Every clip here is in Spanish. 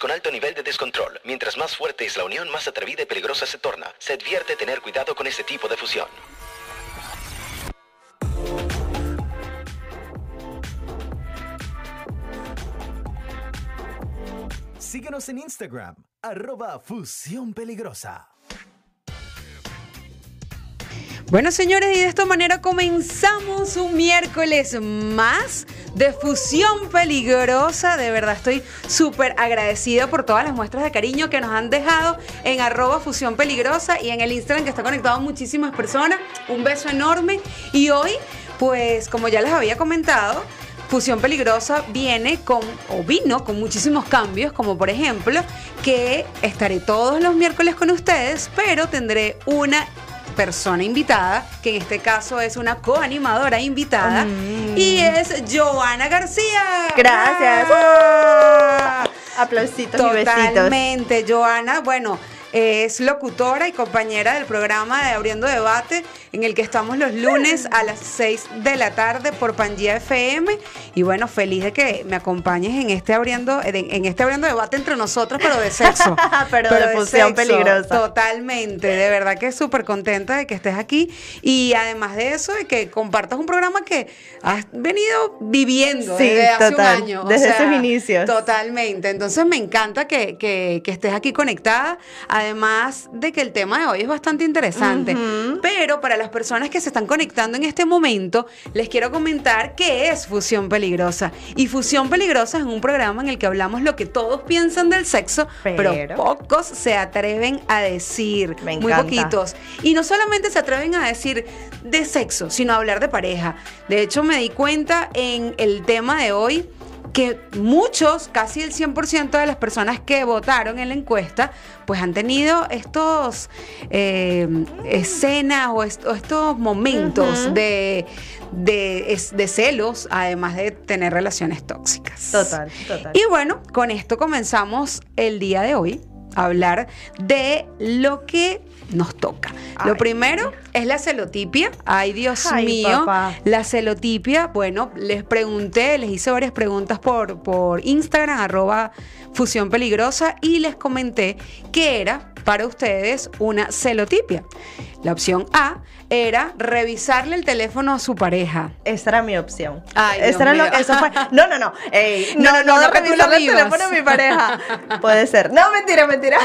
con alto nivel de descontrol. Mientras más fuerte es la unión, más atrevida y peligrosa se torna. Se advierte tener cuidado con este tipo de fusión. Síguenos en Instagram, arroba. Bueno, señores, y de esta manera comenzamos un miércoles más de fusión peligrosa. De verdad, estoy súper agradecida por todas las muestras de cariño que nos han dejado en arroba fusión peligrosa y en el Instagram que está conectado muchísimas personas. Un beso enorme. Y hoy, pues, como ya les había comentado, Fusión Peligrosa viene con, o vino con muchísimos cambios, como por ejemplo, que estaré todos los miércoles con ustedes, pero tendré una persona invitada, que en este caso es una coanimadora invitada, y es Joana García. Gracias. ¡Ah! Aplausitos y besitos. Totalmente, Joana, bueno, es locutora y compañera del programa de Abriendo Debate, en el que estamos los lunes a las 6 de la tarde por Pangía FM. Y bueno, feliz de que me acompañes en este abriendo, en este abriendo debate entre nosotros, pero de sexo. Pero de fusión peligrosa. Totalmente, de verdad que súper contenta de que estés aquí. Y además de eso, de que compartas un programa que has venido viviendo Sí, desde hace total, un año. o desde sea, sus inicios. Totalmente. Entonces me encanta que, que- que estés aquí conectada. Además de que el tema de hoy es bastante interesante. Pero para las personas que se están conectando en este momento, les quiero comentar qué es Fusión Peligrosa. Y Fusión Peligrosa es un programa en el que hablamos lo que todos piensan del sexo, pero, Pero- pocos se atreven a decir. Me Muy poquitos. Y no solamente se atreven a decir de sexo, sino a hablar de pareja. De hecho, me di cuenta en el tema de hoy que muchos, casi el 100% de las personas que votaron en la encuesta, pues han tenido estos eh, escenas o, est- o estos momentos de, de, de celos, además de tener relaciones tóxicas. Total, total. Y bueno, con esto comenzamos el día de hoy a hablar de lo que nos toca. lo primero es la celotipia. Ay, Dios Ay, mío. papá. La celotipia, bueno, les pregunté, les hice varias preguntas por, por Instagram, arroba fusión peligrosa, y les comenté qué era para ustedes una celotipia. La opción A era revisarle el teléfono a su pareja. Esa era mi opción. Ay, Esa era lo- eso fue. No, no, no. Ey, no, No, no, no, no, revisarle el teléfono a mi pareja. Puede ser. No, mentira, mentira.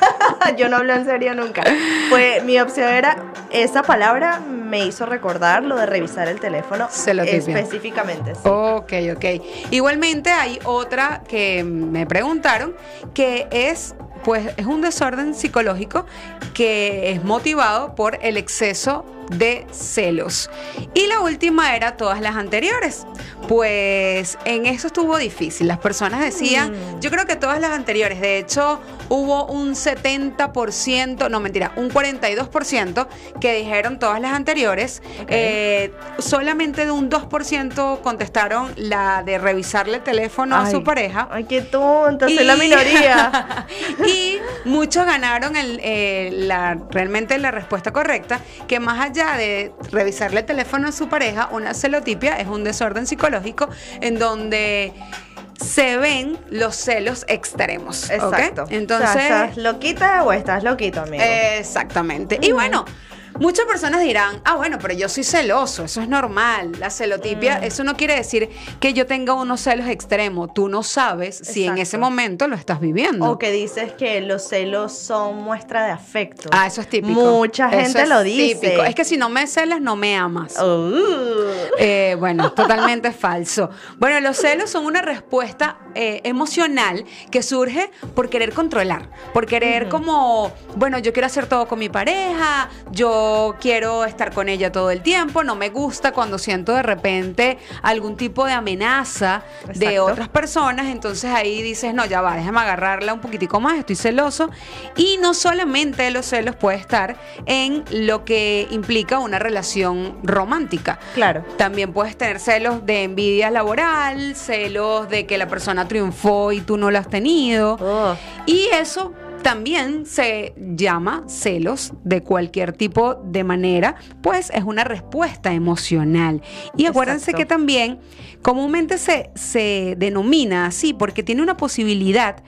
Yo no hablo en serio nunca. Pues mi opción era, esa palabra me hizo recordar lo de revisar el teléfono. Celotipia. Específicamente, sí. Ok, ok. Igualmente hay otra que me preguntaron que es, pues, es un desorden psicológico que es motivado por el exceso de celos. Y la última era todas las anteriores. Pues en eso estuvo difícil. Las personas decían, Mm. yo creo que todas las anteriores, de hecho hubo un 70%, no mentira, un 42% que dijeron todas las anteriores. Eh, solamente de un 2% contestaron la de revisarle el teléfono a su pareja. Ay, qué tonta, soy la minoría. y muchos ganaron el, eh, la, realmente la respuesta correcta, que más allá de revisarle el teléfono a su pareja, una celotipia es un desorden psicológico en donde se ven los celos extremos. Exacto. Entonces, O sea, ¿estás loquita o estás loquito, amigo? Exactamente. Y bueno, muchas personas dirán, ah, bueno, pero yo soy celoso, eso es normal. La celotipia, Mm. eso no quiere decir que yo tenga unos celos extremos. Tú no sabes si en ese momento lo estás viviendo. O que dices que los celos son muestra de afecto. Ah, eso es típico. Mucha Eso gente es lo dice. típico. Es que si no me celas, no me amas. Uh. Eh, bueno, totalmente falso. Bueno, los celos son una respuesta eh, emocional que surge por querer controlar, por querer como, bueno, yo quiero hacer todo con mi pareja, yo quiero estar con ella todo el tiempo, no me gusta cuando siento de repente algún tipo de amenaza de otras personas, entonces ahí dices, no, ya va, déjame agarrarla un poquitico más, estoy celoso. Y no solamente los celos puede estar en lo que implica una relación romántica. Claro. También puedes tener celos de envidia laboral, celos de que la persona triunfó y tú no lo has tenido. Oh. Y eso también se llama celos de cualquier tipo de manera, pues es una respuesta emocional. Y acuérdense Exacto. que también comúnmente se, se denomina así porque tiene una posibilidad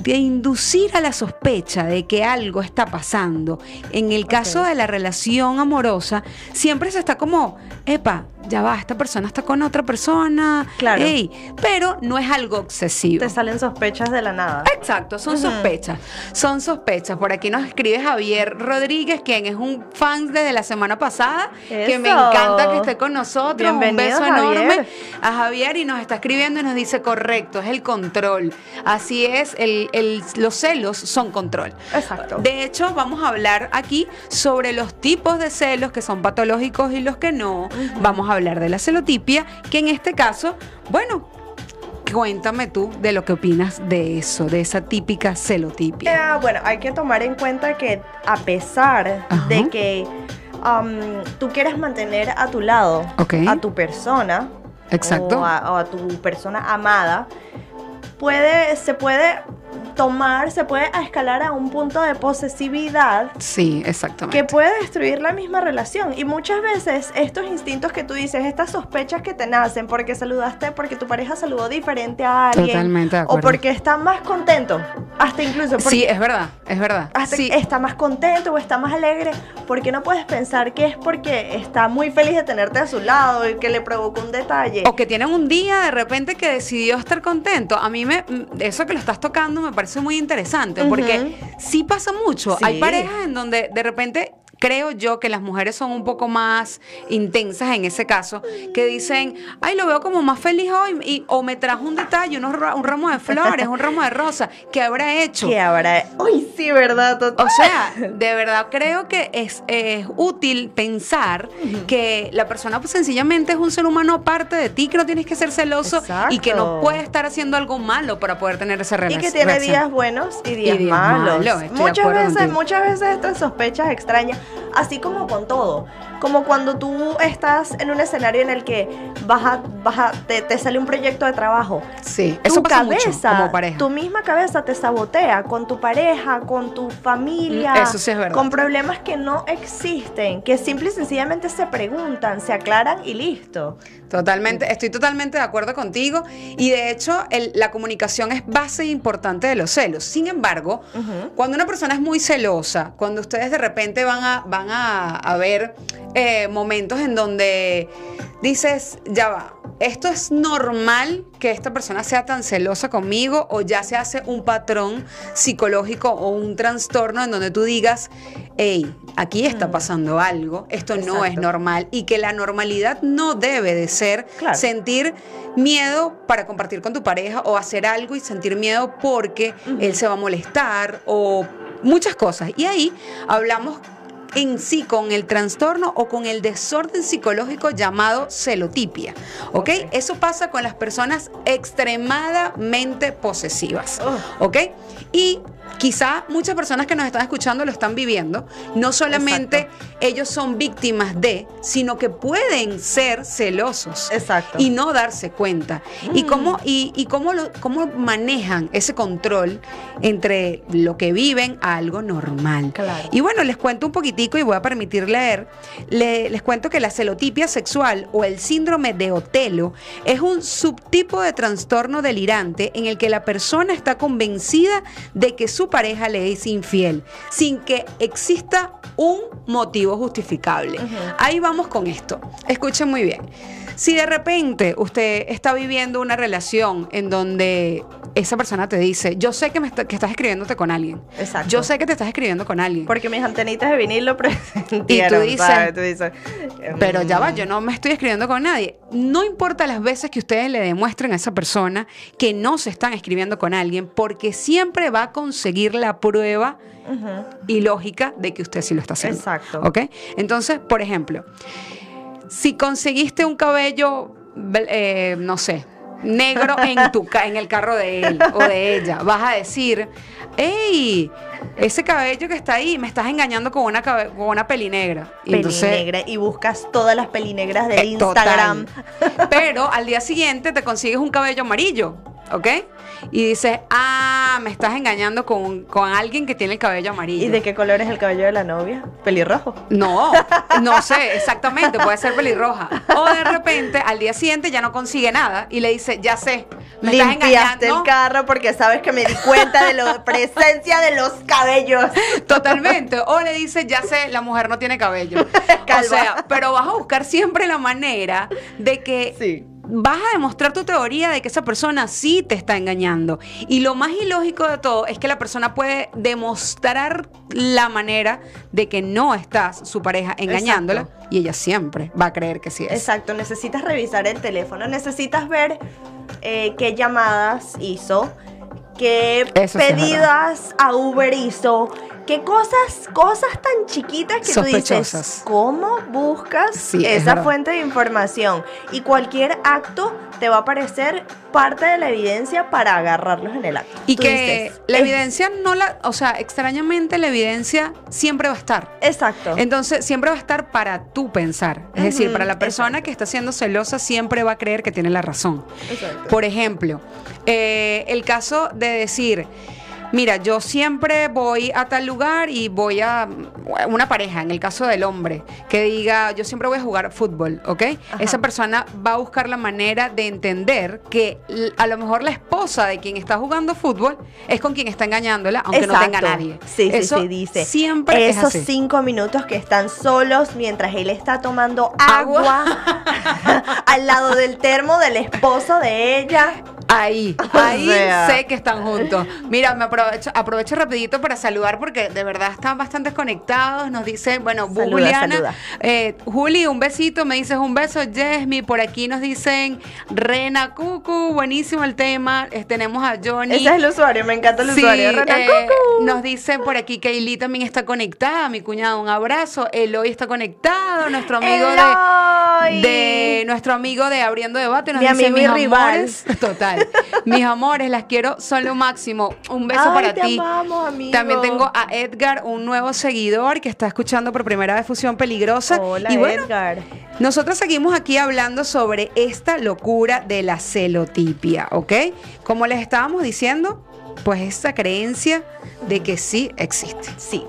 de inducir a la sospecha de que algo está pasando. En el caso de la relación amorosa, siempre se está como, epa, ya va, esta persona está con otra persona. Claro. ey", pero no es algo obsesivo. Te salen sospechas de la nada. Exacto, son sospechas. Son sospechas. Por aquí nos escribe Javier Rodríguez, quien es un fan desde la semana pasada, que me encanta que esté con nosotros. un Bienvenido, beso Javier. enorme a Javier y nos está escribiendo y nos dice, correcto, es el control. Así es, el- el- los celos son control. Exacto. De hecho, vamos a hablar aquí sobre los tipos de celos que son patológicos y los que no. Vamos a hablar de la celotipia, que en este caso, bueno, cuéntame tú de lo que opinas de eso, de esa típica celotipia. Eh, bueno, hay que tomar en cuenta que a pesar Ajá. de que um, tú quieres mantener a tu lado a tu persona Exacto. O, a, o a tu persona amada, puede, se puede tomar, se puede escalar a un punto de posesividad Sí, exactamente. que puede destruir la misma relación. Y muchas veces estos instintos que tú dices, estas sospechas que te nacen porque saludaste, porque tu pareja saludó diferente a alguien. Totalmente de O acuerdo. porque está más contento. Hasta incluso porque Sí, es verdad, es verdad. hasta Sí, está más contento o está más alegre, porque no puedes pensar que es porque está muy feliz de tenerte a su lado y que le provocó un detalle. O que tienen un día de repente que decidió estar contento. A mí me eso que lo estás tocando me parece muy interesante porque sí pasa mucho. Sí. Hay parejas en donde de repente creo yo que las mujeres son un poco más intensas en ese caso, que dicen, ay, lo veo como más feliz hoy, y, o me trajo un detalle, unos un ramo de flores, un ramo de rosa, ¿qué habrá hecho? que habrá. Uy, sí, ¿verdad? Total. O sea, de verdad creo que es, es útil pensar que la persona pues, sencillamente es un ser humano aparte de ti, que no tienes que ser celoso y que no puede estar haciendo algo malo para poder tener esa Y relación. que tiene días buenos y días, días malos. muchas veces, contigo. muchas veces estas sospechas extrañas, así como con todo. Como cuando tú estás en un escenario en el que vas a, vas a- te, te sale un proyecto de trabajo. Sí, tu eso pasa cabeza, mucho como pareja. tu misma cabeza te sabotea con tu pareja, con tu familia, Mm, eso sí es verdad. con problemas que no existen, que simple y sencillamente se preguntan, se aclaran y listo. Totalmente, estoy totalmente de acuerdo contigo y de hecho el- la comunicación es base importante de los celos. Sin embargo, cuando una persona es muy celosa, cuando ustedes de repente van a, van a, a ver eh, momentos en donde dices, ya va, esto es normal que esta persona sea tan celosa conmigo o ya se hace un patrón psicológico o un trastorno en donde tú digas, hey, aquí está pasando algo, esto no es normal y que la normalidad no debe de ser Claro. sentir miedo para compartir con tu pareja o hacer algo y sentir miedo porque él se va a molestar o muchas cosas. Y ahí hablamos en sí con el trastorno o con el desorden psicológico llamado celotipia. ¿Ok? Eso pasa con las personas extremadamente posesivas. Oh. ¿Ok? Y quizá muchas personas que nos están escuchando lo están viviendo. No solamente ellos son víctimas de, sino que pueden ser celosos. Exacto. Y no darse cuenta. Y cómo, y, y cómo, lo- cómo manejan ese control entre lo que viven a algo normal. Claro. Y bueno, les cuento un poquitico y voy a permitir leer. Le- les cuento que la celotipia sexual o el síndrome de Otelo es un subtipo de trastorno delirante en el que la persona está convencida de que su pareja le es infiel, sin que exista un motivo justificable. Ahí vamos con esto. Escuchen muy bien. Si de repente usted está viviendo una relación en donde esa persona te dice, yo sé que, me está- que estás escribiéndote con alguien. Exacto. Yo sé que te estás escribiendo con alguien. Porque mis antenitas de vinil lo dices- ¿sabes? Tú dices, Pero ya va, mm, yo no me estoy escribiendo con nadie. No importa las veces que ustedes le demuestren a esa persona que no se están escribiendo con alguien, porque siempre va a conseguir la prueba y lógica de que usted sí lo está haciendo. Exacto. ¿Ok? Entonces, por ejemplo, si conseguiste un cabello, eh, no sé, negro en, tu, ca- en el carro de él o de ella, vas a decir, hey, ese cabello que está ahí, me estás engañando con una, con una peli negra. Y entonces- Pelinegra y buscas todas las pelinegras de eh, Instagram. total. Pero al día siguiente te consigues un cabello amarillo, ¿ok? Y dices, ah, me estás engañando con, con alguien que tiene el cabello amarillo. ¿Y de qué color es el cabello de la novia? Pelirrojo. No, no sé, exactamente, puede ser pelirroja. O de repente, al día siguiente ya no consigue nada y le dice, ya sé, me estás Limpiaste el engañando. carro porque sabes que me di cuenta de la presencia de los cabellos. Totalmente. O le dice, ya sé, la mujer no tiene cabello. o Calva. sea, pero vas a buscar siempre la manera de que Sí. Vas a demostrar tu teoría de que esa persona sí te está engañando. Y lo más ilógico de todo es que la persona puede demostrar la manera de que no estás su pareja engañándola Exacto. y ella siempre va a creer que sí es. Exacto, necesitas revisar el teléfono, necesitas ver eh, qué llamadas hizo, qué Eso sí es pedidas a Uber hizo, qué cosas, cosas tan chiquitas que tú dices. ¿cómo buscas Sí, esa fuente de información? Y cualquier acto te va a parecer parte de la evidencia para agarrarlos en el acto. Y Tú que dices, la "Es- evidencia no la, o sea, extrañamente la evidencia siempre va a estar. Exacto. Entonces, siempre va a estar para tú pensar. Es decir, para la persona exacto. que está siendo celosa siempre va a creer que tiene la razón. Exacto. Por ejemplo, eh, el caso de decir, mira, yo siempre voy a tal lugar y voy a una pareja, en el caso del hombre, que diga, yo siempre voy a jugar fútbol, ¿ok? Esa persona va a buscar la manera de entender que a lo mejor la esposa de quien está jugando fútbol es con quien está engañándola, aunque no tenga nadie. Sí, sí, Eso sí, dice. Siempre es Esos así. cinco minutos que están solos mientras él está tomando Agua. agua, al lado del termo del esposo de ella. Ahí, O ahí sea. sé que están juntos. Mira, me aprovecho, aprovecho rapidito para saludar porque de verdad están bastante conectados. Nos dice, bueno, Saluda, Juliana, saluda. eh, Juli, un besito, me dices un beso, Jesmi, por aquí nos dicen Rena Cucu, buenísimo el tema. Eh, tenemos a Johnny. Ese es el usuario, me encanta el Sí, usuario. Eh, Cucu. nos dicen por aquí que Eli también está conectada, mi cuñado, un abrazo. Eloy está conectado, nuestro amigo Eloy. de, de nuestro amigo de Abriendo Debate nos Mi dice mis rival". amores, total, mis amores, las quiero, son lo máximo. Un beso Ay, para te ti. amamos, amigo. También tengo a Edgar, un nuevo seguidor que está escuchando por primera vez Fusión Peligrosa. Hola, y bueno, Edgar. nosotros seguimos aquí hablando sobre esta locura de la celotipia, ¿ok? Como les estábamos diciendo, pues esta creencia de que sí existe. Sí.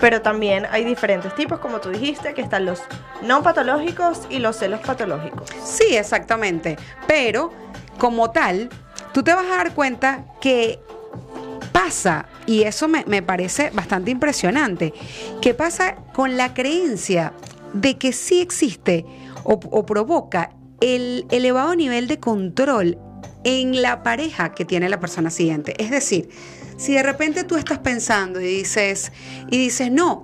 Pero también hay diferentes tipos, como tú dijiste, que están los no patológicos y los celos patológicos. Sí, exactamente. Pero como tal, tú te vas a dar cuenta que pasa, y eso me, me parece bastante impresionante, que pasa con la creencia de que sí existe o, o provoca el elevado nivel de control en la pareja que tiene la persona siguiente. Es decir, si de repente tú estás pensando y dices, y dices, no,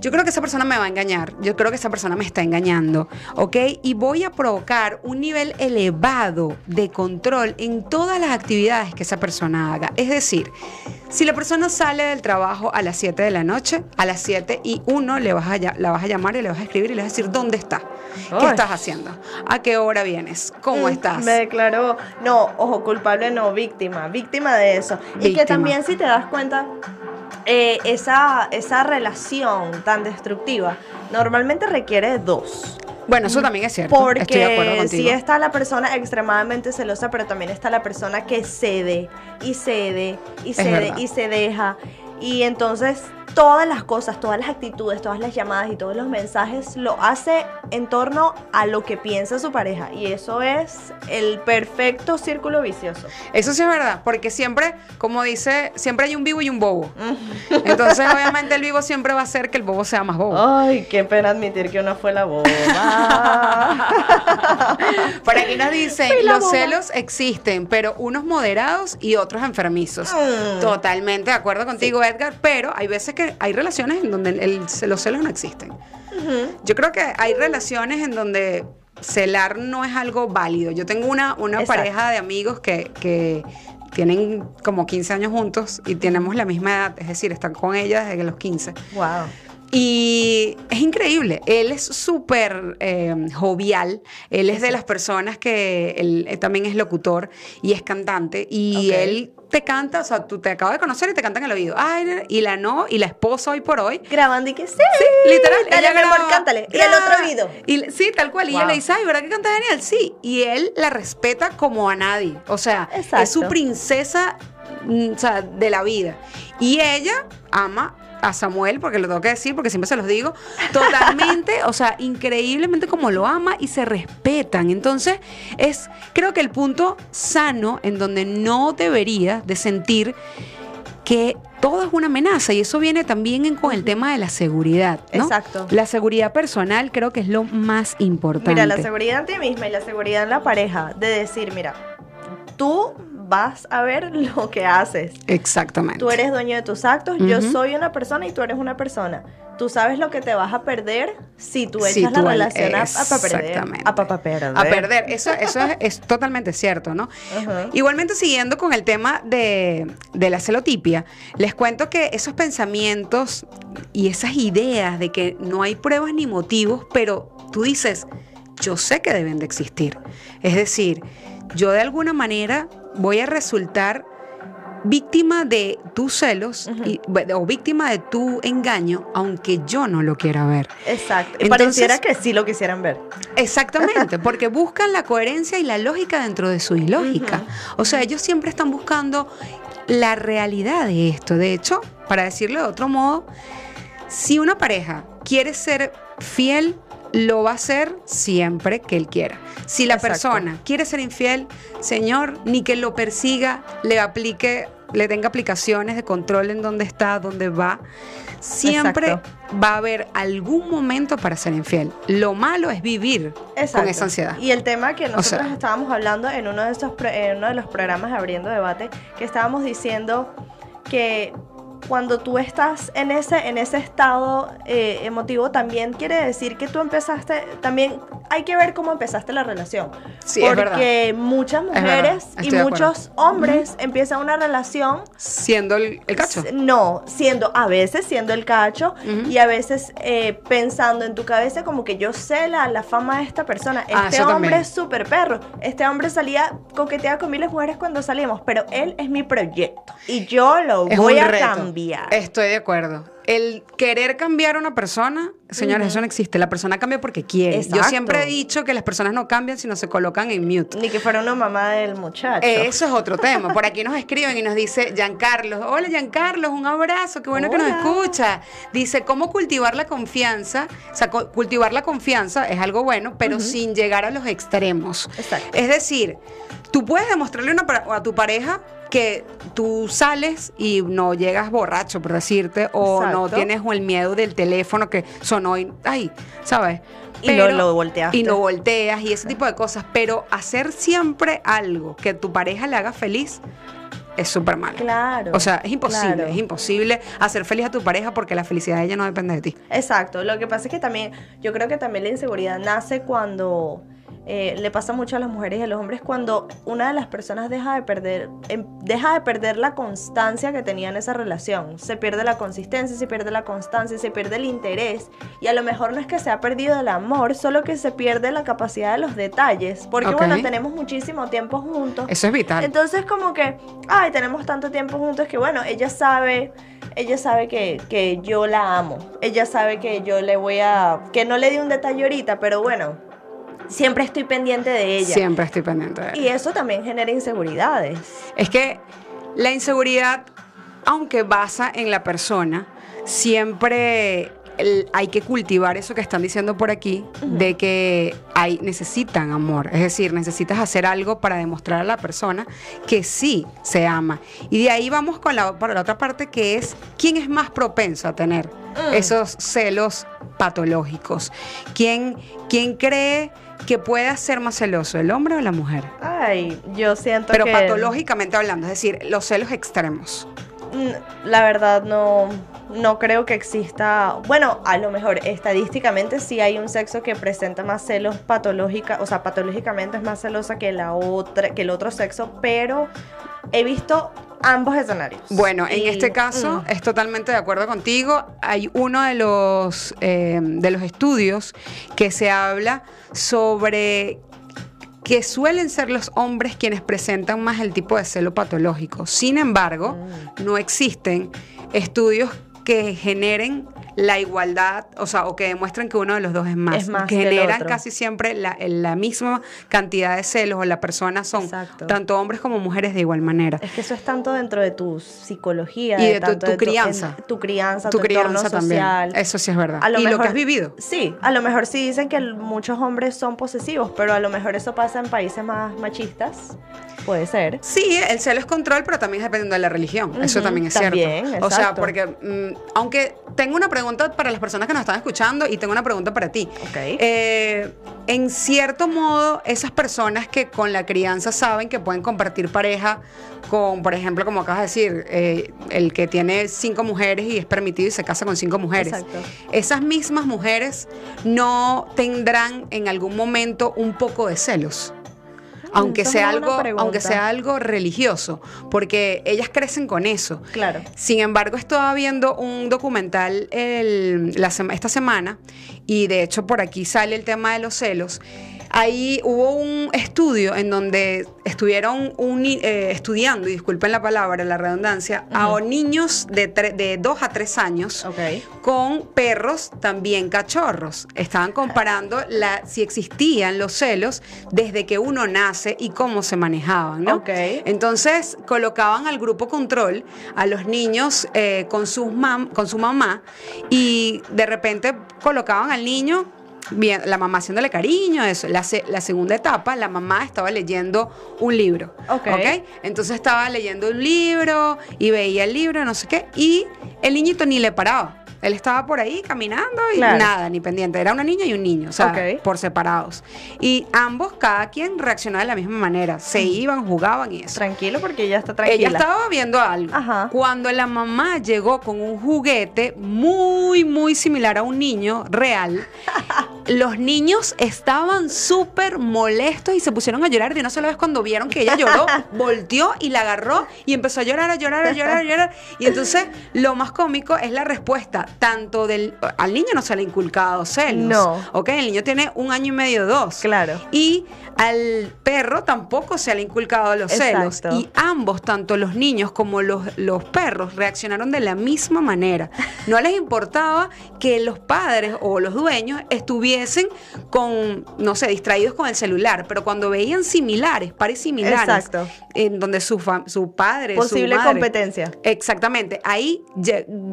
yo creo que esa persona me va a engañar, yo creo que esa persona me está engañando, ¿ok? Y voy a provocar un nivel elevado de control en todas las actividades que esa persona haga. Es decir, si la persona sale del trabajo a las 7 de la noche, a las 7 y 1 le vas a, la vas a llamar y le vas a escribir y le vas a decir, ¿dónde está? ¿Qué estás haciendo? ¿A qué hora vienes? ¿Cómo Mm, estás? Me declaró, no, ojo, culpable no, víctima, víctima de eso. Y que también si te das cuenta, eh, esa, esa relación tan destructiva normalmente requiere dos. Bueno, eso también es cierto. Estoy de acuerdo Porque contigo. si está la persona extremadamente celosa, pero también está la persona que cede y cede y cede y se deja. Y entonces todas las cosas, todas las actitudes, todas las llamadas y todos los mensajes lo hace en torno a lo que piensa su pareja. Y eso es el perfecto círculo vicioso. Eso sí es verdad, porque siempre, como dice, siempre hay un vivo y un bobo. Entonces, obviamente, el vivo siempre va a hacer que el bobo sea más bobo. Ay, qué pena admitir que una fue la boba. Por aquí nos dicen, los boba. celos existen, pero unos moderados y otros enfermizos. Mm. Totalmente de acuerdo contigo, Edgar, pero hay veces que hay relaciones en donde el- los celos no existen. Yo creo que hay relaciones en donde celar no es algo válido. Yo tengo una, una Exacto. pareja de amigos que, que tienen como 15 años juntos y tenemos la misma edad, es decir, están con ella desde los 15. wow. Y es increíble, él es súper eh, jovial, él es de las personas que, él, él también es locutor y es cantante y él te canta, o sea, tú te acabas de conocer y te canta en el oído, ay, y la no, y la esposa hoy por hoy. Grabando y que sí. Literal, Dale, ella mi amor, graba, cántale. Y el otro oído. Y, le- sí, tal cual. Y ella le dice, ay, ¿verdad que canta genial? Sí. Y él la respeta como a nadie. O sea, es su princesa mm, o sea, de la vida. Y ella ama a Samuel, porque lo tengo que decir, porque siempre se los digo, totalmente, o sea, increíblemente como lo ama y se respetan. Entonces, es creo que el punto sano en donde no debería de sentir que todo es una amenaza y eso viene también en- con el tema de la seguridad. ¿no? Exacto. La seguridad personal creo que es lo más importante. Mira, la seguridad en ti misma y la seguridad en la pareja, de decir, mira, tú vas a ver lo que haces. Exactamente. Tú eres dueño de tus actos, yo soy una persona y tú eres una persona. Tú sabes lo que te vas a perder si tú echas Si la tú relación a, a perder. Exactamente. A pa' perder. A perder. Eso, eso es, es totalmente cierto, ¿no? Igualmente, siguiendo con el tema de, de la celotipia, les cuento que esos pensamientos y esas ideas de que no hay pruebas ni motivos, pero tú dices, yo sé que deben de existir. Es decir, yo de alguna manera voy a resultar víctima de tus celos y- o víctima de tu engaño, aunque yo no lo quiera ver. Exacto. Y Entonces- pareciera que sí lo quisieran ver. Exactamente, porque buscan la coherencia y la lógica dentro de su ilógica. O sea, ellos siempre están buscando la realidad de esto. De hecho, para decirlo de otro modo, si una pareja quiere ser fiel, lo va a hacer siempre que él quiera. Si la Exacto. persona quiere ser infiel, señor, ni que lo persiga, le aplique, le tenga aplicaciones de control en dónde está, dónde va. Siempre Exacto. va a haber algún momento para ser infiel. Lo malo es vivir Exacto. con esa ansiedad. Y el tema que nosotros sea- estábamos hablando en uno de estos pro- en uno de los programas abriendo debate, que estábamos diciendo que cuando tú estás en ese en ese estado eh, emotivo también quiere decir que tú empezaste también hay que ver cómo empezaste la relación Sí, es verdad. porque muchas verdad, mujeres y muchos hombres empiezan una relación Siendo el, el cacho. No, siendo, a veces siendo el cacho Ujú. y a veces eh, pensando en tu cabeza como que yo sé la, la fama de esta persona. Ah, Este eso hombre también. es súper perro. Este hombre salía, coqueteaba con miles de mujeres cuando salíamos, pero él es mi proyecto y yo lo Es voy a reto. Cambiar. Estoy de acuerdo. El querer cambiar a una persona, señores, eso no existe. La persona cambia porque quiere. Yo siempre he dicho que las personas no cambian si no se colocan en mute. Ni que fuera una mamá del muchacho. Eso es otro tema. Por aquí nos escriben y nos dice Giancarlos. Hola Giancarlos, un abrazo, qué bueno que nos escucha. Dice, ¿cómo cultivar la confianza? O sea, cultivar la confianza es algo bueno, pero sin llegar a los extremos. Exacto. Es decir, tú puedes demostrarle una a tu pareja que tú sales y no llegas borracho, por decirte, o no tienes el miedo del teléfono que sonó y, ay, ¿sabes? Y lo- lo volteaste. Y no volteas y ese tipo de cosas. Pero hacer siempre algo que tu pareja le haga feliz es súper malo. Claro. O sea, es imposible, claro. es imposible hacer feliz a tu pareja porque la felicidad de ella no depende de ti. Exacto, lo que pasa es que también, yo creo que también la inseguridad nace cuando eh, le pasa mucho a las mujeres y a los hombres cuando una de las personas deja de perder, em, deja de perder la constancia que tenía en esa relación. Se pierde la consistencia, se pierde la constancia, se pierde el interés. Y a lo mejor no es que se ha perdido el amor, solo que se pierde la capacidad de los detalles. Porque bueno, tenemos muchísimo tiempo juntos. Eso es vital. Entonces como que, ay, tenemos tanto tiempo juntos que bueno, ella sabe, ella sabe que, que yo la amo. Ella sabe que yo le voy a, que no le di un detalle ahorita, pero bueno, siempre estoy pendiente de ella. Siempre estoy pendiente de él. Y eso también genera inseguridades. Es que la inseguridad, aunque basa en la persona, siempre el- hay que cultivar eso que están diciendo por aquí, de que hay, necesitan amor. Es decir, necesitas hacer algo para demostrar a la persona que sí se ama. Y de ahí vamos con la, para la otra parte que es quién es más propenso a tener Mm. esos celos patológicos. ¿Quién, ¿Quién cree que pueda ser más celoso, el hombre o la mujer? Ay, yo siento Pero que... patológicamente hablando, es decir, los celos extremos. Mm, La verdad no, no creo que exista, bueno, a lo mejor estadísticamente sí hay un sexo que presenta más celos patológica, o sea, patológicamente es más celosa que la otra, que el otro sexo, pero he visto ambos escenarios. Bueno, en este caso mm, es totalmente de acuerdo contigo. Hay uno de los, eh, de los estudios que se habla sobre que suelen ser los hombres quienes presentan más el tipo de celo patológico. Sin embargo, Mm. no existen estudios que generen la igualdad, o sea, o que demuestran que uno de los dos es más. Es más que generan casi siempre la, la misma cantidad de celos o las personas son Exacto. tanto hombres como mujeres de igual manera. Es que eso es tanto dentro de tu psicología Y de tu- tanto tu en crianza. tu crianza, Tu tu, entorno crianza también. social. Eso sí es verdad. Lo y lo mejor- que has vivido. Sí, a lo mejor sí dicen que muchos hombres son posesivos, pero a lo mejor eso pasa en países más machistas. Puede ser. Sí, el celo es control, pero también dependiendo de la religión. Eso Ujú, también es también, cierto. O sea, exacto. porque mm, aunque tengo una pregunta para las personas que nos están escuchando y tengo una pregunta para ti. Ok. Eh, en cierto modo, esas personas que con la crianza saben que pueden compartir pareja con, por ejemplo, como acabas de decir, eh, el que tiene cinco mujeres y es permitido y se casa con cinco mujeres. Exacto. Esas mismas mujeres no tendrán en algún momento un poco de celos. Aunque esa es sea, algo, pregunta. aunque sea algo religioso, porque ellas crecen con eso. Claro. Sin embargo, estaba viendo un documental el- la esta semana y de hecho por aquí sale el tema de los celos. Ahí hubo un estudio en donde estuvieron un eh, estudiando, y disculpen la palabra, la redundancia, a niños de, de 2 a 3 años con perros también cachorros. Estaban comparando la, si existían los celos desde que uno nace y cómo se manejaban, ¿no? Entonces colocaban al grupo control a los niños eh, con, sus mam- con su mamá y de repente colocaban al niño. Bien, la mamá haciéndole cariño, eso. La, se- la segunda etapa, la mamá estaba leyendo un libro. Ok. Entonces estaba leyendo un libro y veía el libro, no sé qué, y el niñito ni le paraba. Él estaba por ahí caminando y Claro. nada, ni pendiente. Era una niña y un niño, o sea, por separados. Y ambos, cada quien reaccionaba de la misma manera. Se iban, jugaban y eso. Tranquilo porque ella está tranquila. Ella estaba viendo algo. Ajá. Cuando la mamá llegó con un juguete muy, muy similar a un niño real, los niños estaban súper molestos y se pusieron a llorar de una sola vez cuando vieron que ella lloró, volteó y la agarró y empezó a llorar, a llorar, a llorar, a llorar. Y entonces lo más cómico es la respuesta, tanto del... Al niño no se le ha inculcado celos. No. Ok, el niño tiene un año y medio, dos. Claro. Y al perro tampoco se le ha inculcado los celos. Exacto. Y ambos, tanto los niños como los, los perros, reaccionaron de la misma manera. No les importaba que los padres o los dueños estuviesen con, no sé, distraídos con el celular, pero cuando veían similares, pares similares, Exacto. en donde su, su padre, Posible su madre, competencia. Exactamente, ahí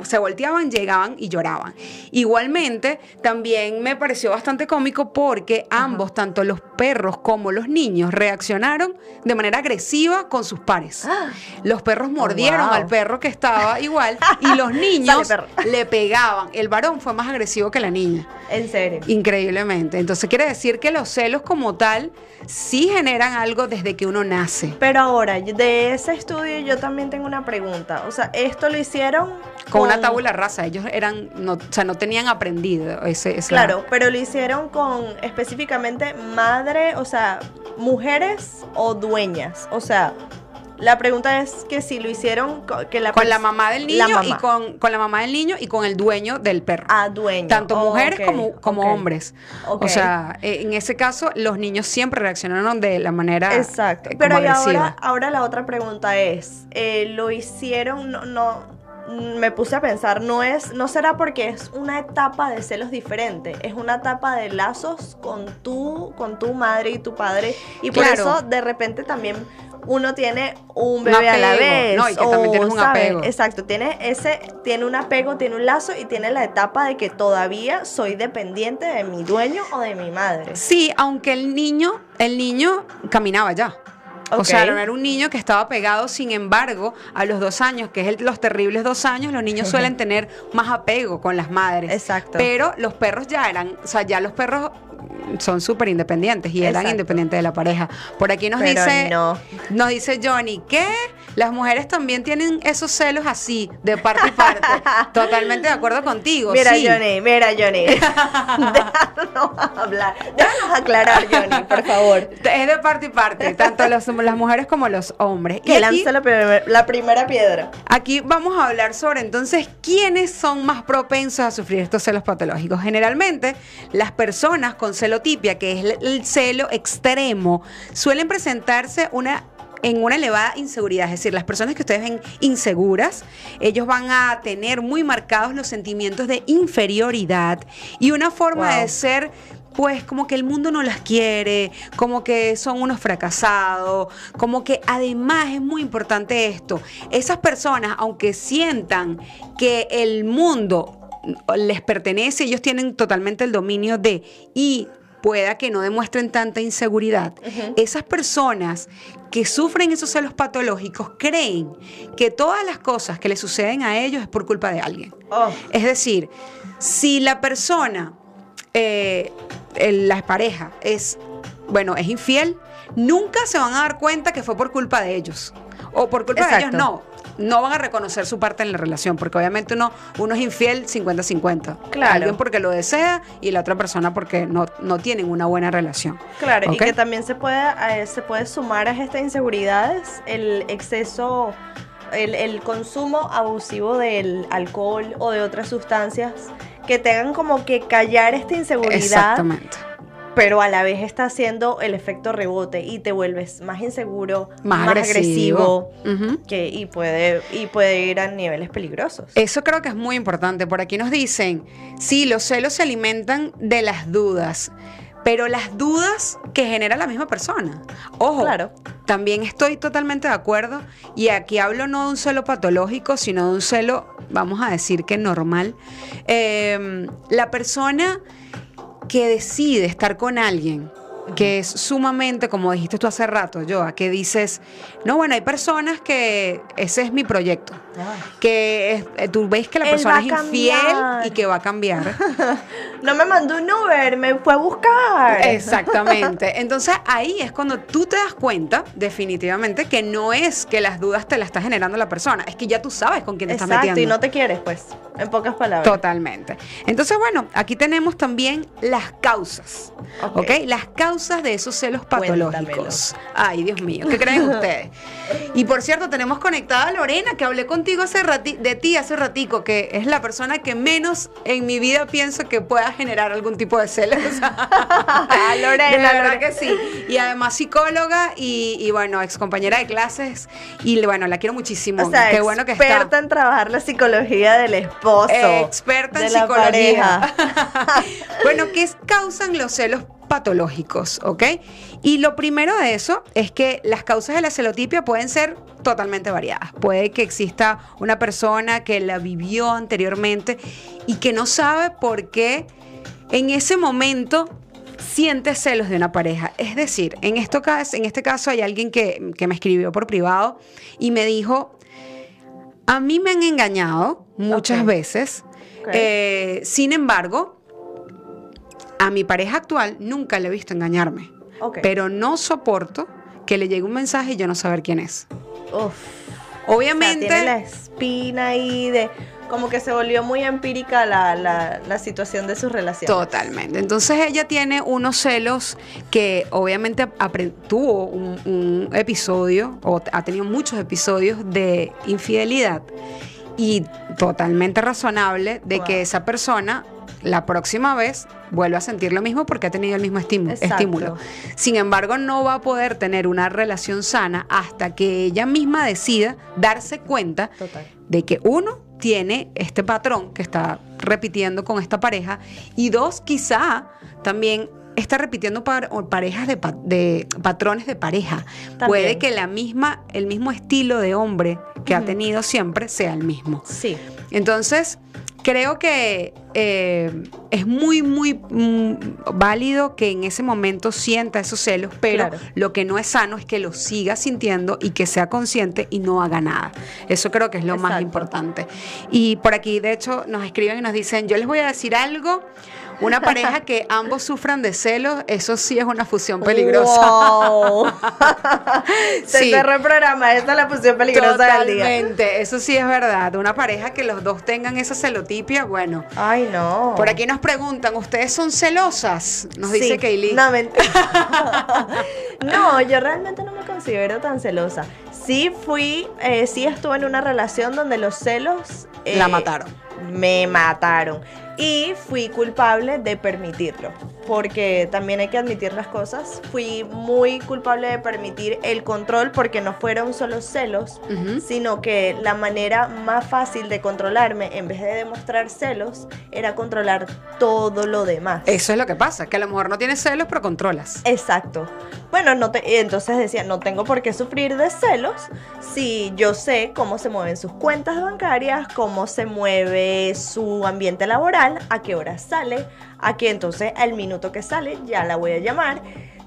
se volteaban, llegaban y lloraban. Igualmente, también me pareció bastante cómico porque ambos, tanto los perros como los niños, reaccionaron de manera agresiva con sus pares. Los perros mordieron wow. al perro que estaba igual y los niños le pegaban. El varón fue más agresivo que la niña. En serio. Increíblemente. Entonces quiere decir que los celos como tal sí generan algo desde que uno nace. Pero ahora, de ese estudio yo también tengo una pregunta. O sea, esto lo hicieron Con una tabula rasa. Ellos eran, no, o sea, no tenían aprendido ese, Claro, pero lo hicieron con específicamente madre, o sea, mujeres o dueñas. O sea, la pregunta es que si lo hicieron que la Con la mamá del niño y con, con la mamá del niño y con el dueño del perro. a dueño. Tanto Oh, mujeres como, como hombres. O sea, en ese caso, los niños siempre reaccionaron de la manera Exacto. eh, Pero y ahora, ahora la otra pregunta es, eh, lo hicieron, no, no, me puse a pensar, no es, no será porque es una etapa de celos diferente, es una etapa de lazos con tu, con tu madre y tu padre, y por Claro. eso de repente también uno tiene un Un bebé a la vez. no, y que también tienes un ¿sabes? apego. Exacto, tiene ese, tiene un apego, tiene un lazo y tiene la etapa de que todavía soy dependiente de mi dueño o de mi madre. Sí, aunque el niño, el niño caminaba ya. O sea, no era un niño que estaba pegado, sin embargo, a los dos años, que es el- los terribles dos años, los niños suelen tener más apego con las madres. Exacto. Pero los perros ya eran, o sea, ya los perros son súper independientes y eran Exacto. independientes de la pareja. Por aquí nos Pero dice, no. nos dice Johnny, ¿qué? Las mujeres también tienen esos celos así, de parte y parte. Totalmente de acuerdo contigo. Mira, sí. Johnny, mira, Johnny. Déjanos hablar. Déjanos aclarar, Johnny, por favor. Es de parte y parte, tanto los- las mujeres como los hombres. Que lanza la, primer- la primera piedra. aquí vamos a hablar sobre entonces quiénes son más propensos a sufrir estos celos patológicos. Generalmente, las personas con celotipia, que es el celo extremo, suelen presentarse una en una elevada inseguridad. Es decir, las personas que ustedes ven inseguras, ellos van a tener muy marcados los sentimientos de inferioridad y una forma Wow. de ser pues como que el mundo no las quiere, como que son unos fracasados, como que además es muy importante esto, esas personas, aunque sientan que el mundo les pertenece, ellos tienen totalmente el dominio de y pueda que no demuestren tanta inseguridad, esas personas que sufren esos celos patológicos creen que todas las cosas que le suceden a ellos es por culpa de alguien. Oh. Es decir, si la persona, eh, la pareja, es, bueno, es infiel, nunca se van a dar cuenta que fue por culpa de ellos. O por culpa de ellos, no. No van a reconocer su parte en la relación, porque obviamente uno, uno es infiel 50-50. Claro. Alguien porque lo desea y la otra persona porque no, no tienen una buena relación. Claro, y que también se puede, eh, se puede sumar a estas inseguridades el exceso, el, el consumo abusivo del alcohol o de otras sustancias que tengan como que callar esta inseguridad, Exactamente. Pero a la vez está haciendo el efecto rebote y te vuelves más inseguro, Más, agresivo. Que, y, puede, y puede ir a niveles peligrosos. Eso creo que es muy importante. Por aquí nos dicen, sí, los celos se alimentan de las dudas, pero las dudas que genera la misma persona. Ojo, Claro. también estoy totalmente de acuerdo y aquí hablo no de un celo patológico, sino de un celo, vamos a decir que normal. Eh, la persona que decide estar con alguien que es sumamente, como dijiste tú hace rato, Joa, que dices, no, bueno, hay personas que ese es mi proyecto, que es- eh, tú ves que la Él persona es infiel y que va a cambiar. No me mandó un Uber, me fue a buscar. Exactamente. Entonces ahí es cuando tú te das cuenta, definitivamente, que no es que las dudas te las está generando la persona, es que ya tú sabes con quién te estás metiendo. y no te quieres, pues, en pocas palabras. Totalmente. Entonces, bueno, aquí tenemos también las causas. Ok. ¿Ok? Las causas de esos celos patológicos. Ay, Dios mío, ¿qué creen ustedes? Y por cierto, tenemos conectada a Lorena, que hablé contigo hace de ti hace ratico, que es la persona que menos en mi vida pienso que pueda generar algún tipo de celos. Lorena, De verdad Lorena. que sí. Y además psicóloga y, y, bueno, ex compañera de clases. Y bueno, la quiero muchísimo. O sea, Qué bueno que experta está. en trabajar la psicología del esposo. Experta en la psicología. bueno, ¿qué causan los celos patológicos? ¿Ok? Y lo primero de eso es que las causas de la celotipia pueden ser totalmente variadas. Puede que exista una persona que la vivió anteriormente y que no sabe por qué en ese momento siente celos de una pareja. Es decir, en, esto, en este caso hay alguien que, que me escribió por privado y me dijo, a mí me han engañado muchas veces, eh, sin embargo, a mi pareja actual nunca le he visto engañarme, pero no soporto que le llegue un mensaje y yo no saber quién es. Uf. Obviamente, O sea, tiene la espina ahí de. Como que se volvió muy empírica la, la, la situación de su relación. Totalmente. Entonces ella tiene unos celos que obviamente tuvo un, un episodio o ha tenido muchos episodios de infidelidad y totalmente razonable de que esa persona la próxima vez vuelva a sentir lo mismo porque ha tenido el mismo estímulo. Exacto. estímulo. Sin embargo, no va a poder tener una relación sana hasta que ella misma decida darse cuenta Total. de que uno tiene este patrón que está repitiendo con esta pareja y dos, quizá también está repitiendo par- parejas de, pa- de patrones de pareja. También. Puede que la misma, el mismo estilo de hombre que ha tenido siempre sea el mismo. Sí. Entonces, creo que eh, es muy, muy mm, válido que en ese momento sienta esos celos, pero Claro. lo que no es sano es que lo siga sintiendo y que sea consciente y no haga nada. Eso creo que es lo más importante. Y por aquí, de hecho, nos escriben y nos dicen, yo les voy a decir algo. Una pareja que ambos sufran de celos, eso sí es una fusión peligrosa. Wow. Se Sí. cerró el programa. Esta es la fusión peligrosa del día. Totalmente, eso sí es verdad. Una pareja que los dos tengan esa celotipia, bueno. Ay, no. Por aquí nos preguntan, ¿ustedes son celosas? Nos dice. Kaylee. No, mentira. no, yo realmente no me considero tan celosa. Sí fui, eh, sí estuve en una relación donde los celos... eh, La mataron. Me mataron. Y fui culpable de permitirlo. Porque también hay que admitir las cosas. Fui muy culpable de permitir el control porque no fueron solo celos, sino que la manera más fácil de controlarme, en vez de demostrar celos, era controlar todo lo demás. Eso es lo que pasa, que a lo mejor no tienes celos, pero controlas. Exacto. Bueno, no te, entonces decía, no tengo por qué sufrir de celos si yo sé cómo se mueven sus cuentas bancarias, cómo se mueve su ambiente laboral, a qué hora sale, a qué entonces al minuto que sale ya la voy a llamar.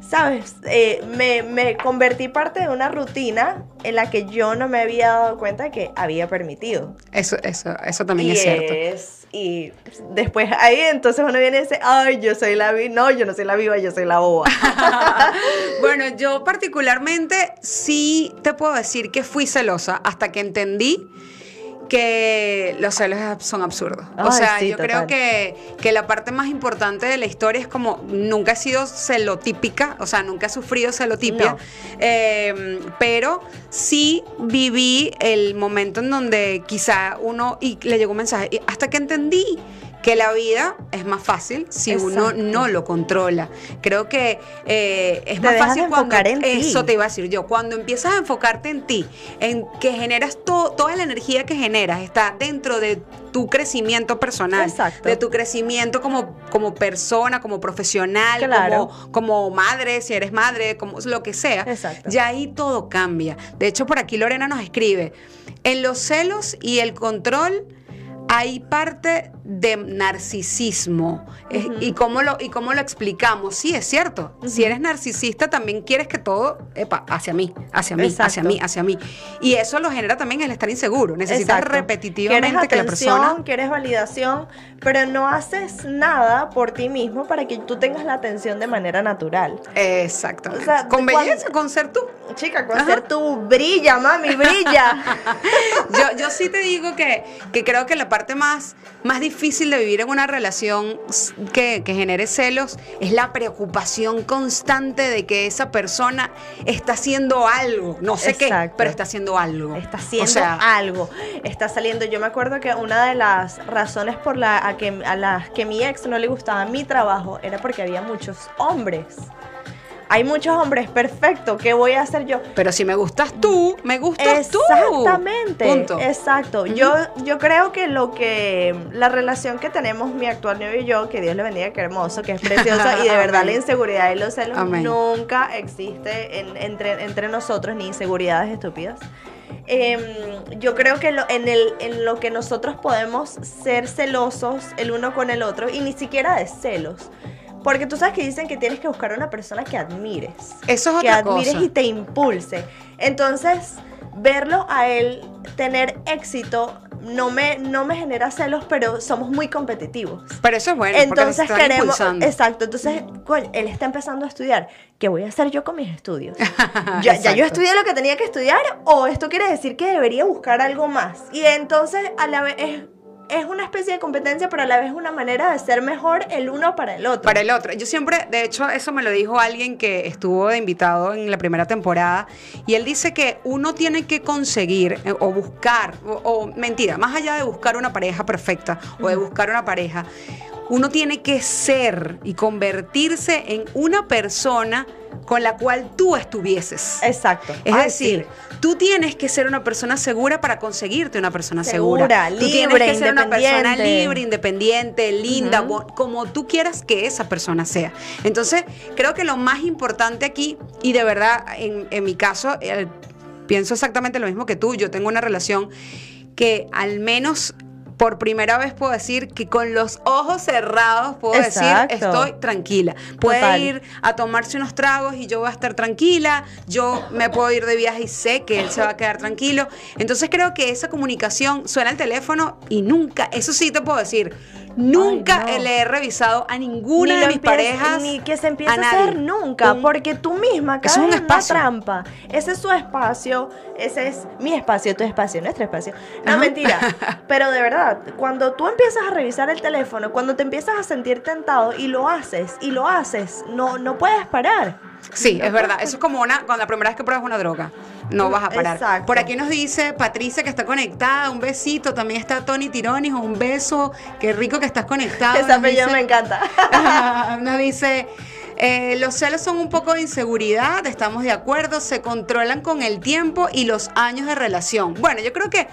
¿Sabes? Eh, me, me convertí parte de una rutina en la que yo no me había dado cuenta de que había permitido. Eso, eso, eso también y es cierto. es- y después ahí entonces uno viene y dice, ay, yo soy la viva. No, yo no soy la viva, yo soy la boba. bueno, yo particularmente sí te puedo decir que fui celosa hasta que entendí que los celos son absurdos. o sea, sí, yo creo que, que la parte más importante de la historia es como nunca he sido celotípica, o sea, nunca he sufrido celotipia, No. eh, pero sí viví el momento en donde quizá uno, y le llegó un mensaje, hasta que entendí que la vida es más fácil si uno no lo controla. Creo que eh, es Te más fácil cuando ti. eso te iba a decir yo, cuando empiezas a enfocarte en ti, en que generas to- toda la energía que generas está dentro de tu crecimiento personal, Exacto. de tu crecimiento como, como persona, como profesional, Claro. como, como madre, si eres madre, como lo que sea, Exacto. ya ahí todo cambia. De hecho, por aquí Lorena nos escribe, en los celos y el control hay parte de narcisismo. ¿Y, cómo lo, ¿Y cómo lo explicamos? Sí, es cierto. Si eres narcisista, también quieres que todo, epa, hacia mí, hacia mí, hacia mí, hacia mí. Y eso lo genera también el estar inseguro. Necesitas Exacto. repetitivamente que la persona... quieres validación, pero no haces nada por ti mismo para que tú tengas la atención de manera natural. Exactamente. O sea, con cuando- belleza, con ser tú. Chica, con Ajá. ser tú brilla, mami, brilla. Yo, yo sí te digo que, que creo que la parte más, más difícil de vivir en una relación que, que genere celos es la preocupación constante de que esa persona está haciendo algo. No sé qué, Exacto. pero está haciendo algo. Está haciendo O sea, algo. Está saliendo. Yo me acuerdo que una de las razones por la, a, que, a las que mi ex no le gustaba mi trabajo era porque había muchos hombres. Hay muchos hombres, perfecto. ¿Qué voy a hacer yo? pero si me gustas tú, me gustas tú. Exactamente. Punto. Exacto. Yo, yo creo que lo que la relación que tenemos mi actual novio y yo, que Dios le bendiga, que hermoso, que es precioso y de verdad la inseguridad y los celos Amén. nunca existe en- entre, entre nosotros ni inseguridades estúpidas. Em, yo creo que lo- en, el, en lo que nosotros podemos ser celosos el uno con el otro y ni siquiera de celos. Porque tú sabes que dicen que tienes que buscar una persona que admires Eso es que otra admires cosa. y te impulse. Entonces, verlo a él tener éxito no me, no me genera celos, pero somos muy competitivos. Pero eso es bueno, Entonces queremos, impulsando. exacto, entonces, coño, él está empezando a estudiar. ¿Qué voy a hacer yo con mis estudios? ya, ya yo estudié lo que tenía que estudiar o esto quiere decir que debería buscar algo más. Y entonces a la vez es, es una especie de competencia, pero a la vez una manera de ser mejor el uno para el otro. Para el otro. Yo siempre, de hecho, eso me lo dijo alguien que estuvo de invitado en la primera temporada. Y él dice que uno tiene que conseguir eh, o buscar, o, o, mentira, más allá de buscar una pareja perfecta o de buscar una pareja, uno tiene que ser y convertirse en una persona con la cual tú estuvieses. Exacto. Es Ay, decir, sí. Tú tienes que ser una persona segura para conseguirte una persona segura. Segura, tú tienes libre, que ser una persona libre, independiente, linda, como tú quieras que esa persona sea. Entonces, creo que lo más importante aquí, y de verdad, en, en mi caso, eh, pienso exactamente lo mismo que tú, yo tengo una relación que al menos por primera vez puedo decir que con los ojos cerrados puedo Exacto. decir estoy tranquila. Puede Total. ir a tomarse unos tragos y yo voy a estar tranquila, yo me puedo ir de viaje y sé que él se va a quedar tranquilo. Entonces creo que esa comunicación suena el teléfono y nunca, eso sí te puedo decir, nunca Ay, no. le he revisado a ninguna Ni de mis parejas. Ni que se empiece a, hacer nunca, Un- porque tú misma caes es un en una trampa. Ese es su espacio, ese es mi espacio, tu espacio, nuestro espacio. No, Ajá. mentira. Pero de verdad, cuando tú empiezas a revisar el teléfono, cuando te empiezas a sentir tentado y lo haces, y lo haces, no, no puedes parar. Sí, es verdad. Eso es como una, cuando la primera vez que pruebas una droga, no vas a parar. Exacto. Por aquí nos dice Patricia que está conectada, un besito. También está Tony Tironis, un beso. Qué rico que estás conectado. Nos apellido me encanta. nos dice, eh, los celos son un poco de inseguridad, estamos de acuerdo, se controlan con el tiempo y los años de relación. Bueno, yo creo que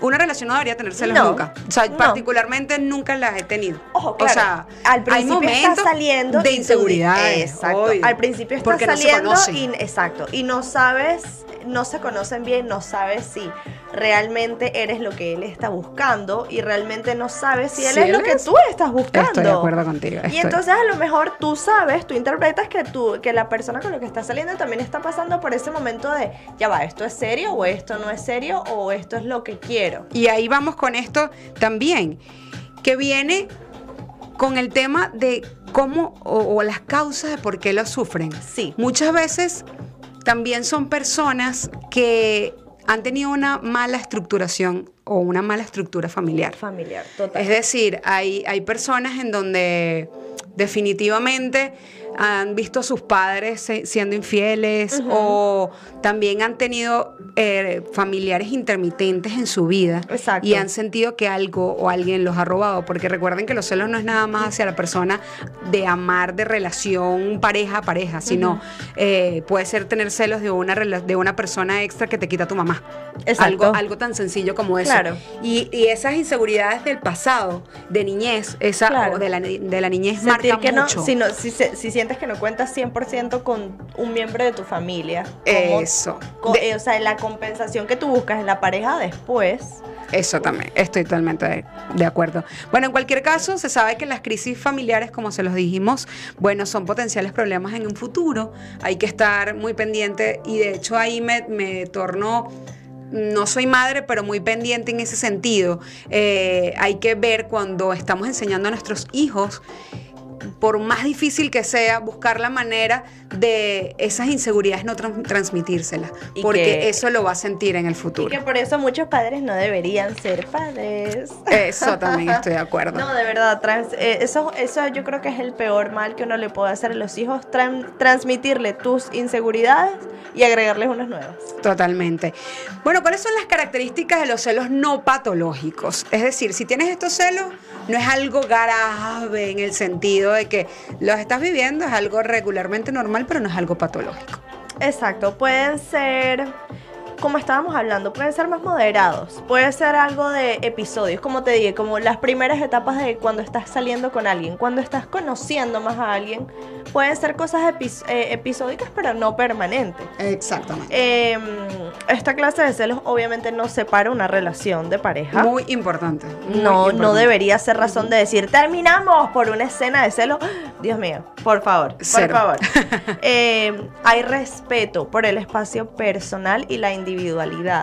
una relación no debería No, nunca. O sea, no. particularmente nunca las he tenido. Ojo, O sea, al hay principio está momentos saliendo y de inseguridad. Exacto. Al principio está saliendo no se y exacto. Y no sabes, no se conocen bien, no sabes si realmente eres lo que él está buscando y realmente no sabes si él es lo que tú estás buscando. Estoy de acuerdo contigo. Y entonces a lo mejor tú sabes, tú interpretas que tú, que la persona con la que está saliendo también está pasando por ese momento de, ya va, esto es serio o esto no es serio o esto es lo que quiero. Y ahí vamos con esto también, que viene con el tema de cómo o, o las causas de por qué lo sufren. Sí. Muchas veces también son personas que han tenido una mala estructuración o una mala estructura familiar. Familiar, total. Es decir, hay, hay personas en donde definitivamente han visto a sus padres siendo infieles o también han tenido eh, familiares intermitentes en su vida Exacto. y han sentido que algo o alguien los ha robado, porque recuerden que los celos no es nada más hacia la persona de amar, de relación pareja a pareja, sino eh, puede ser tener celos de una, de una persona extra que te quita tu mamá. Exacto. Algo, algo tan sencillo como eso. Claro. Y, y esas inseguridades del pasado, de niñez, esa Claro. o de, la, de la niñez Sentir marca que no, mucho. si, no si, se- si sientes que no cuentas 100% con un miembro de tu familia. como- Eso. De- eh, o sea, la compensación que tú buscas en la pareja después. Eso también, estoy totalmente de, de acuerdo. Bueno, en cualquier caso, se sabe que las crisis familiares, como se los dijimos, bueno, son potenciales problemas en un futuro. Hay que estar muy pendiente y de hecho ahí me, me torno, no soy madre, pero muy pendiente en ese sentido. Eh, hay que ver cuando estamos enseñando a nuestros hijos por más difícil que sea, buscar la manera de esas inseguridades no tran- transmitírselas, Y porque que- eso lo va a sentir en el Y futuro. que por eso muchos padres no deberían ser padres. Eso también estoy de acuerdo. No, de verdad, trans- eh, eso, eso yo creo que es el peor mal que uno le puede hacer a los hijos, tran- transmitirle tus inseguridades y agregarles unas nuevas. Totalmente. Bueno, ¿cuáles son las características de los celos no patológicos? Es decir, si tienes estos celos, no es algo grave en el sentido de que los estás viviendo, es algo regularmente normal, pero no es algo patológico. Exacto, pueden ser, como estábamos hablando, pueden ser más moderados, puede ser algo de episodios, como te dije, como las primeras etapas de cuando estás saliendo con alguien, cuando estás conociendo más a alguien, pueden ser cosas eh, episódicas, pero no permanentes. Exactamente. Eh, esta clase de celos obviamente no separa una relación de pareja. Muy importante. muy no, no importante. debería ser razón de decir terminamos por una escena de celos. Dios mío, por favor, por Cero. favor. Eh, hay respeto por el espacio personal y la individualidad.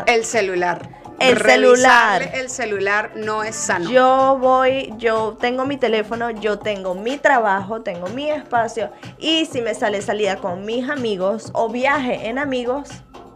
El celular. El celular. El celular no es sano. Yo voy, yo tengo mi teléfono, yo tengo mi trabajo, tengo mi espacio y si me sale salida con mis amigos o viaje en amigos,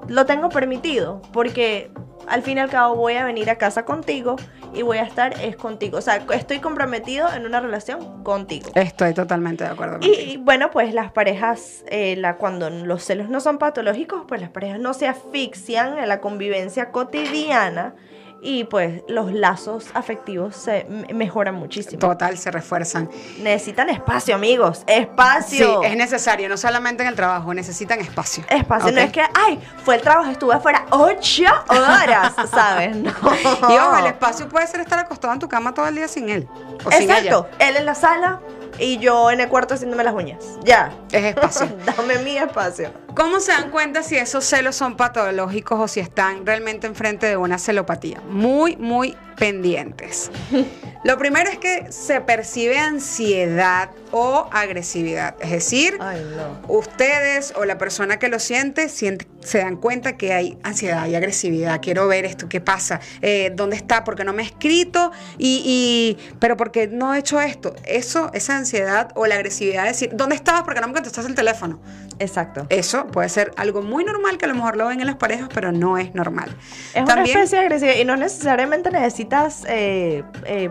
lo tengo permitido porque al fin y al cabo voy a venir a casa contigo y voy a estar es contigo. O sea, estoy comprometido en una relación contigo. Estoy totalmente de acuerdo contigo. Y bueno, pues las parejas, eh, la, cuando los celos no son patológicos, pues las parejas no se asfixian en la convivencia cotidiana y pues los lazos afectivos se mejoran muchísimo. Total, se refuerzan. Necesitan espacio, amigos. Sí, Espacio. es necesario, no solamente en el trabajo, necesitan espacio. Espacio. No es que, ay, fue el trabajo, estuve afuera ocho horas, ¿sabes? No. Y ojo, el espacio puede ser estar acostado en tu cama todo el día sin él. O sin Exacto. Él en la sala y yo en el cuarto haciéndome las uñas. Ya. Es espacio. Dame mi espacio. ¿Cómo se dan cuenta si esos celos son patológicos o si están realmente enfrente de una celopatía? Muy, muy pendientes. Lo primero es que se percibe ansiedad o agresividad. Es decir, Ay, no. ustedes o la persona que lo siente, siente- se dan cuenta que hay ansiedad y agresividad. Quiero ver esto, qué pasa, Eh, dónde está, porque no me ha escrito, y, y- pero porque no he hecho esto. Eso, esa ansiedad o la agresividad, es decir, ¿dónde estabas? Porque no me contestaste el teléfono. Exacto. Eso puede ser algo muy normal que a lo mejor lo ven en las parejas, pero no es normal. Es una especie de agresividad y no necesariamente necesitas eh, eh,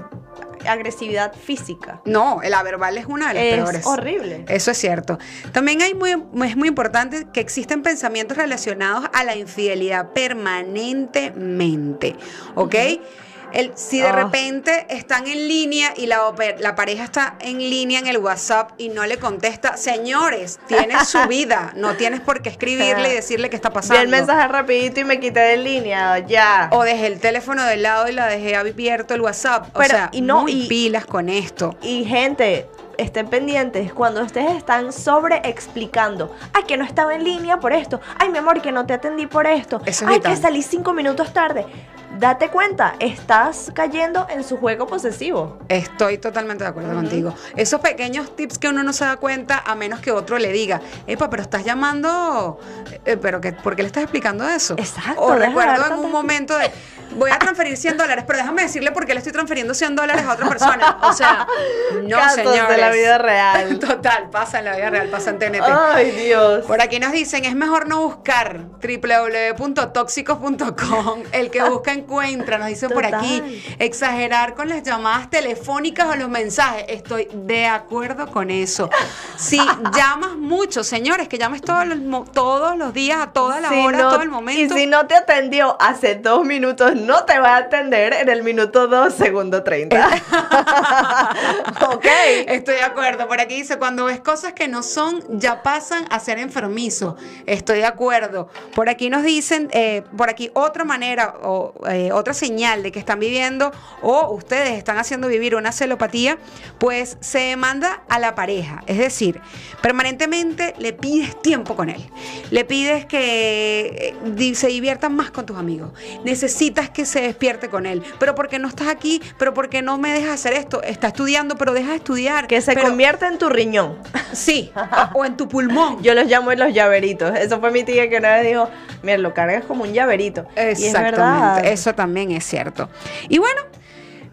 agresividad física. No, la verbal es una de las Es peores. horrible. Eso es cierto. También hay muy, es muy importante que existen pensamientos relacionados a la infidelidad permanentemente. ¿Ok? El, si de Ah. repente están en línea y la, la pareja está en línea en el WhatsApp y no le contesta, señores, tienes su vida, no tienes por qué escribirle y decirle qué está pasando. el mensaje rapidito y me quité de línea, ya. O dejé el teléfono del lado y la dejé abierto el WhatsApp. o sea, y no, muy y- pilas con esto. Y gente, estén pendientes cuando ustedes están sobre explicando. Ay, que no estaba en línea por esto. Ay, mi amor, que no te atendí por esto. Eso es Ay, vital. que salí cinco minutos tarde. Date cuenta, estás cayendo en su juego posesivo. Estoy totalmente de acuerdo contigo. Esos pequeños tips que uno no se da cuenta a menos que otro le diga, epa, pero estás llamando, eh, pero que, ¿por qué le estás explicando eso? Exacto, O recuerdo en un momento de, voy a transferir 100 dólares, pero déjame decirle por qué le estoy transfiriendo 100 dólares a otra persona. O sea, no, Casos señores. de la vida real. Total, pasa en la vida real, pasa en TNT. Ay, Dios. Por aquí nos dicen, es mejor no buscar www.tóxicos.com. El que busca encuentra, nos dicen por aquí. Exagerar con las llamadas telefónicas o los mensajes. Estoy de acuerdo con eso. Si llamas mucho, señores, que llames todos los, todos los días, a toda la Si hora, no- todo el momento. Y si no te atendió hace dos minutos, no te va a atender en el minuto 2, segundo 30. ok. Estoy de acuerdo. Por aquí dice, cuando ves cosas que no son, ya pasan a ser enfermizo. Estoy de acuerdo. Por aquí nos dicen, eh, por aquí otra manera o eh, otra señal de que están viviendo o ustedes están haciendo vivir una celopatía, pues se manda a la pareja. Es decir, permanentemente le pides tiempo con él. Le pides que eh, se diviertan más con tus amigos. Necesitas que se despierte con él. Pero porque no estás aquí, pero porque no me dejas hacer esto. Está estudiando, pero deja de estudiar. Que se Pero- convierta en tu riñón. Sí, o, o en tu pulmón. Yo los llamo los llaveritos. Eso fue mi tía que una vez dijo, mira, lo cargas como un llaverito. Y es verdad. Exactamente, eso también es cierto. Y bueno,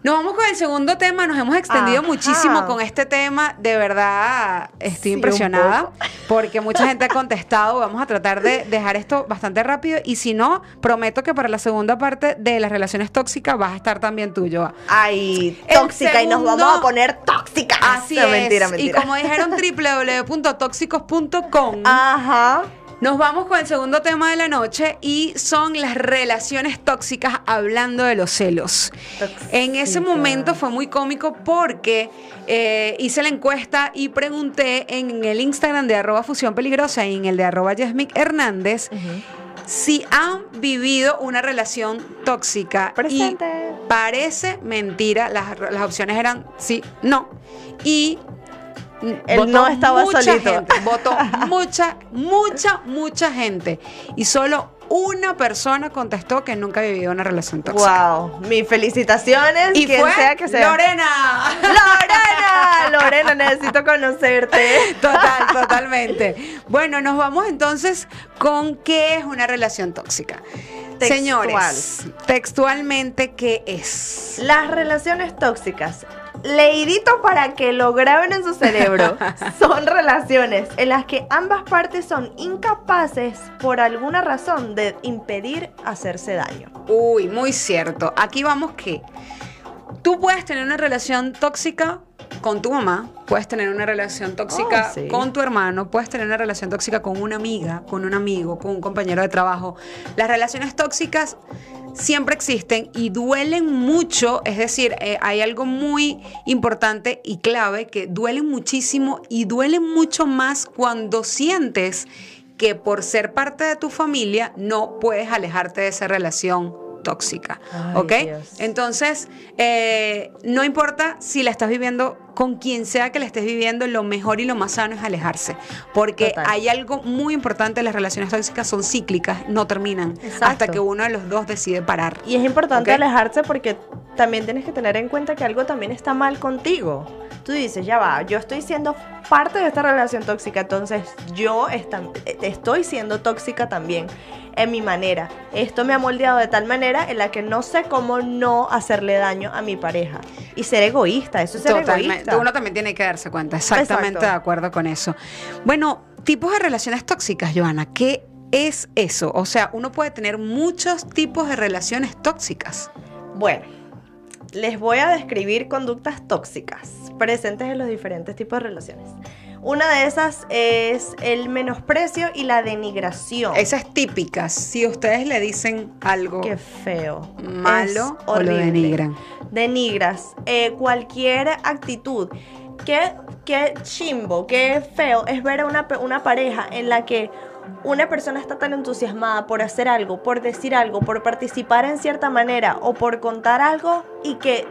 nos vamos con el segundo tema, nos hemos extendido Ajá. muchísimo con este tema, de verdad estoy Sí, impresionada porque mucha gente ha contestado, vamos a tratar de dejar esto bastante rápido y si no, prometo que para la segunda parte de las relaciones tóxicas vas a estar también tú, Joa. Ay, El tóxica y nos vamos a poner tóxicas. Así No, es. Mentira, mentira. Y como dijeron www.tóxicos.com, Ajá. Nos vamos con el segundo tema de la noche y son las relaciones tóxicas hablando de los celos. En ese momento fue muy cómico porque eh, hice la encuesta y pregunté en el Instagram de arroba fusión peligrosa y en el de arroba Yasmic Hernández si han vivido una relación tóxica. Presente. Y parece mentira, las, las opciones eran sí, no. Y Él votó no estaba mucha solito. gente, votó mucha, mucha, mucha gente. Y solo una persona contestó que nunca ha vivido una relación tóxica. Wow. Mis felicitaciones. Y quien fue sea que sea. Lorena. Lorena, Lorena, necesito conocerte. Total, totalmente. Bueno, nos vamos entonces con qué es una relación tóxica. Textual. Señores, textualmente, ¿qué es? Las relaciones tóxicas, leidito para que lo graben en su cerebro, son relaciones en las que ambas partes son incapaces por alguna razón de impedir hacerse daño. Uy, muy cierto. Aquí vamos que tú puedes tener una relación tóxica con tu mamá, puedes tener una relación tóxica Oh, sí. con tu hermano, puedes tener una relación tóxica con una amiga, con un amigo, con un compañero de trabajo. Las relaciones tóxicas siempre existen y duelen mucho, es decir, eh, hay algo muy importante y clave que duelen muchísimo y duelen mucho más cuando sientes que por ser parte de tu familia no puedes alejarte de esa relación tóxica, Ay, ¿ok? Dios. Entonces, eh, no importa si la estás viviendo con quien sea que la estés viviendo, lo mejor y lo más sano es alejarse, porque Total. hay algo muy importante, las relaciones tóxicas son cíclicas, no terminan Exacto. hasta que uno de los dos decide parar. Y es importante alejarse porque también tienes que tener en cuenta que algo también está mal contigo. Tú dices, ya va, yo estoy siendo parte de esta relación tóxica, entonces yo esta- estoy siendo tóxica también en mi manera. Esto me ha moldeado de tal manera en la que no sé cómo no hacerle daño a mi pareja. Y ser egoísta, eso es ser Totalmente. egoísta. Uno también tiene que darse cuenta. Exactamente Exacto. de acuerdo con eso. Bueno, tipos de relaciones tóxicas, Joana. ¿Qué es eso? O sea, uno puede tener muchos tipos de relaciones tóxicas. Bueno, les voy a describir conductas tóxicas presentes en los diferentes tipos de relaciones. Una de esas es el menosprecio y la denigración. Esa es típica. Si ustedes le dicen algo Qué feo. malo o lo denigran. Denigras eh, cualquier actitud. Qué, qué chimbo, qué feo es ver a una, una pareja en la que una persona está tan entusiasmada por hacer algo, por decir algo, por participar en cierta manera o por contar algo y que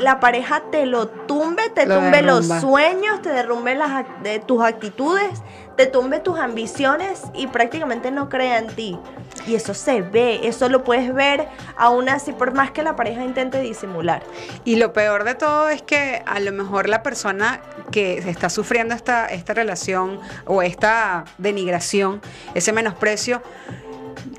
la pareja te lo tumbe, te Lo tumbe los sueños, te derrumbe las, de tus actitudes, te tumbe tus ambiciones y prácticamente no crea en ti. Y eso se ve, eso lo puedes ver aún así, por más que la pareja intente disimular. Y lo peor de todo es que a lo mejor la persona que está sufriendo esta, esta relación o esta denigración, ese menosprecio,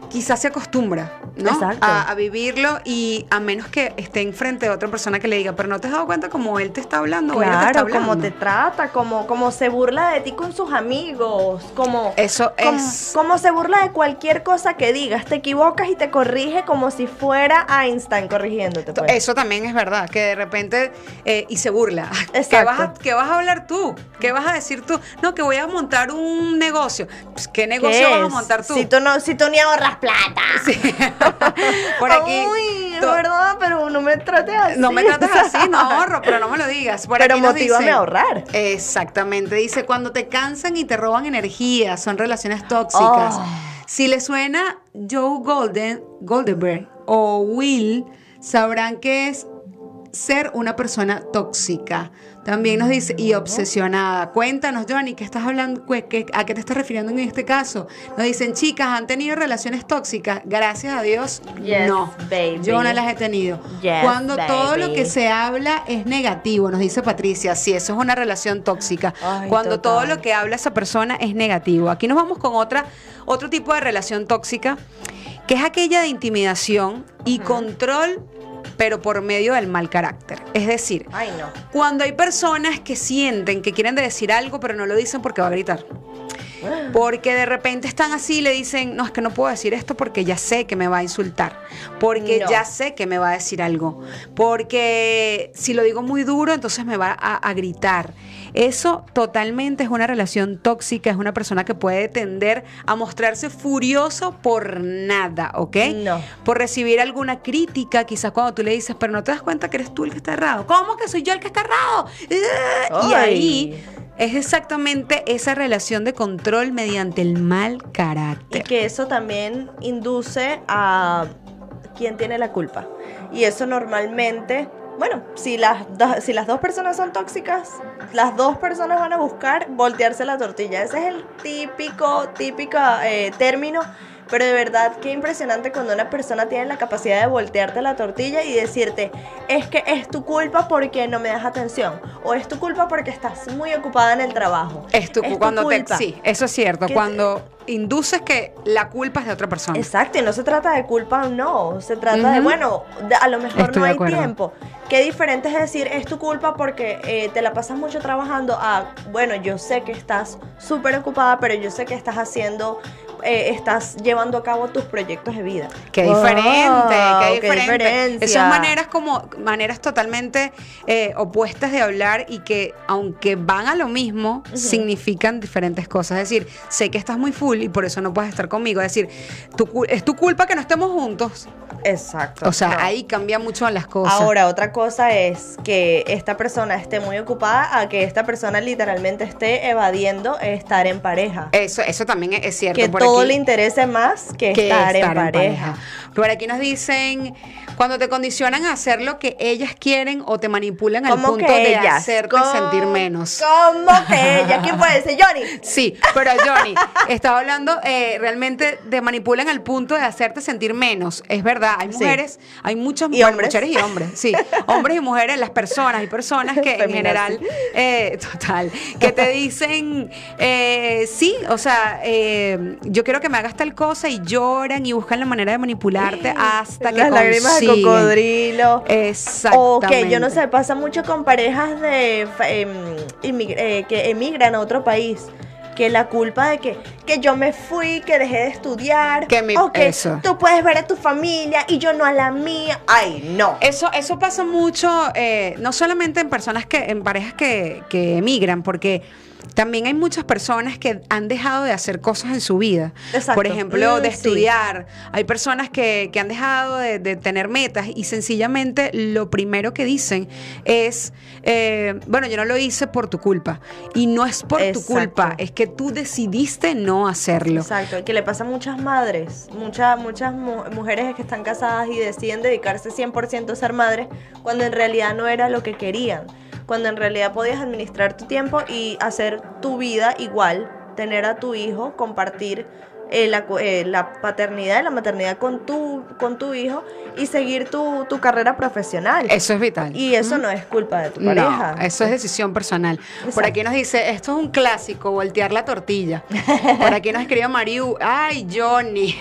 quizás se acostumbra, ¿no? Exacto. A, a vivirlo y a menos que esté enfrente de otra persona que le diga, pero no te has dado cuenta cómo él te está hablando o ella te está Claro, hablando. como te trata, como, como se burla de ti con sus amigos, como, Eso es- como se burla de cualquier cosa que digas, te equivocas y te corrige como si fuera Einstein corrigiéndote. pues. Eso también es verdad, que de repente, eh, y se burla. ¿Qué Exacto. vas, a, qué vas a hablar tú? ¿Qué vas a decir tú? No, que voy a montar un negocio. Pues, ¿Qué negocio ¿Qué vas a montar tú? Si tú no, si tú ni ahorras plata. Sí. Por aquí. Uy, es to- verdad, pero no me trates así. No me trates así, no ahorro, pero no me lo digas. Por Pero aquí nos motívame dice- a ahorrar. Exactamente. Dice, cuando te cansan y te roban energía, son relaciones tóxicas. Oh. Si le suena Joe Golden, Goldenberg o Will, sabrán que es ser una persona tóxica. También nos dice, y obsesionada. Cuéntanos, Johnny, ¿qué estás hablando? ¿Qué- qué- ¿A qué te estás refiriendo en este caso? Nos dicen, chicas, ¿han tenido relaciones tóxicas? Gracias a Dios, Yes, no. baby. Yo no las he tenido. Yes, Cuando todo lo que se habla es negativo, nos dice Patricia, sí, eso es una relación tóxica. Ay, Cuando total. todo lo que habla esa persona es negativo. Aquí nos vamos con otra, otro tipo de relación tóxica, que es aquella de intimidación y control, pero por medio del mal carácter. Es decir, Ay, no. cuando hay personas que sienten que quieren decir algo, pero no lo dicen porque va a gritar. Porque de repente están así y le dicen, no, es que no puedo decir esto porque ya sé que me va a insultar. Porque No. ya sé que me va a decir algo. Porque si lo digo muy duro, entonces me va a, a gritar. Eso totalmente es una relación tóxica, es una persona que puede tender a mostrarse furioso por nada, ¿ok? No. Por recibir alguna crítica, quizás cuando tú le dices, pero no te das cuenta que eres tú el que está errado. ¿Cómo que soy yo el que está errado? Y ahí es exactamente esa relación de control mediante el mal Y carácter. que eso también induce a quién tiene la culpa. Y eso normalmente, bueno, si las, do- si las dos personas son tóxicas, las dos personas van a buscar voltearse la tortilla. Ese es el típico, típico eh, término. Pero de verdad, qué impresionante cuando una persona tiene la capacidad de voltearte la tortilla y decirte, es que es tu culpa porque no me das atención. O es tu culpa porque estás muy ocupada en el trabajo. Es tu, cuando te, culpa. sí, eso es cierto. Cuando induces que la culpa es de otra persona. Exacto, y no se trata de culpa o no, se trata de, Ujú. bueno, de- a lo mejor Estoy no de hay tiempo. Qué diferente es decir, es tu culpa porque eh, te la pasas mucho trabajando a, bueno, yo sé que estás súper ocupada, pero yo sé que estás haciendo, eh, estás llevando a cabo tus proyectos de vida. Qué diferente, qué diferente. diferencia. Esas maneras como maneras totalmente eh, opuestas de hablar y que aunque van a lo mismo, significan diferentes cosas. Es decir, sé que estás muy full y por eso no puedes estar conmigo. Es decir, tu es tu culpa que no estemos juntos. Exacto. O sea, no. ahí cambia mucho las cosas. Ahora, otra cosa es que esta persona esté muy ocupada a que esta persona literalmente esté evadiendo estar en pareja. Eso, eso también es, cierto. que Por todo aquí- le interese más que, que estar, en pareja. Por aquí nos dicen, cuando te condicionan a hacer lo que ellas quieren o te manipulan al ¿Cómo punto de ellas? hacerte ¿Cómo- sentir menos. ¿Cómo que ella? ¿Quién puede ser? Johnny. Sí, pero Johnny, estaba hablando eh, realmente de manipulan al punto de hacerte sentir menos. Es verdad, hay Sí. mujeres, hay muchas Y bueno, hombres. mujeres y hombres, sí, hombres y mujeres, las personas y personas que en general, eh, total, que te dicen, eh, sí, o sea, yo quiero que me hagas tal cosa y lloran y buscan la manera de manipularte hasta que Las lágrimas. Cocodrilo. Exactamente. O que yo no sé, pasa mucho con parejas de em, eh, que emigran a otro país. Que la culpa de que, que yo me fui, que dejé de estudiar, Que mi- o que eso. tú puedes ver a tu familia y yo no a la mía. Ay, no. Eso, eso pasa mucho, eh, no solamente en personas que, en parejas que, que emigran, porque también hay muchas personas que han dejado de hacer cosas en su vida. Exacto. Por ejemplo, Mm, de sí. estudiar. Hay personas que, que han dejado de, de tener metas y sencillamente lo primero que dicen es, eh, bueno, yo no lo hice por tu culpa. Y no es por tu culpa, es que tú decidiste no hacerlo. Exacto, que le pasa a muchas madres, muchas, muchas mu- mujeres que están casadas y deciden dedicarse 100% a ser madres cuando en realidad no era lo que querían, cuando en realidad podías administrar tu tiempo y hacer tu vida igual, tener a tu hijo, compartir eh, la, eh, la paternidad y la maternidad con tu, con tu hijo y seguir tu, tu carrera profesional. Eso es vital. y eso no es culpa de tu pareja. No, eso es decisión personal. Por aquí nos dice, esto es un clásico, voltear la tortilla. Por aquí nos escribe Mariu, ay, Johnny.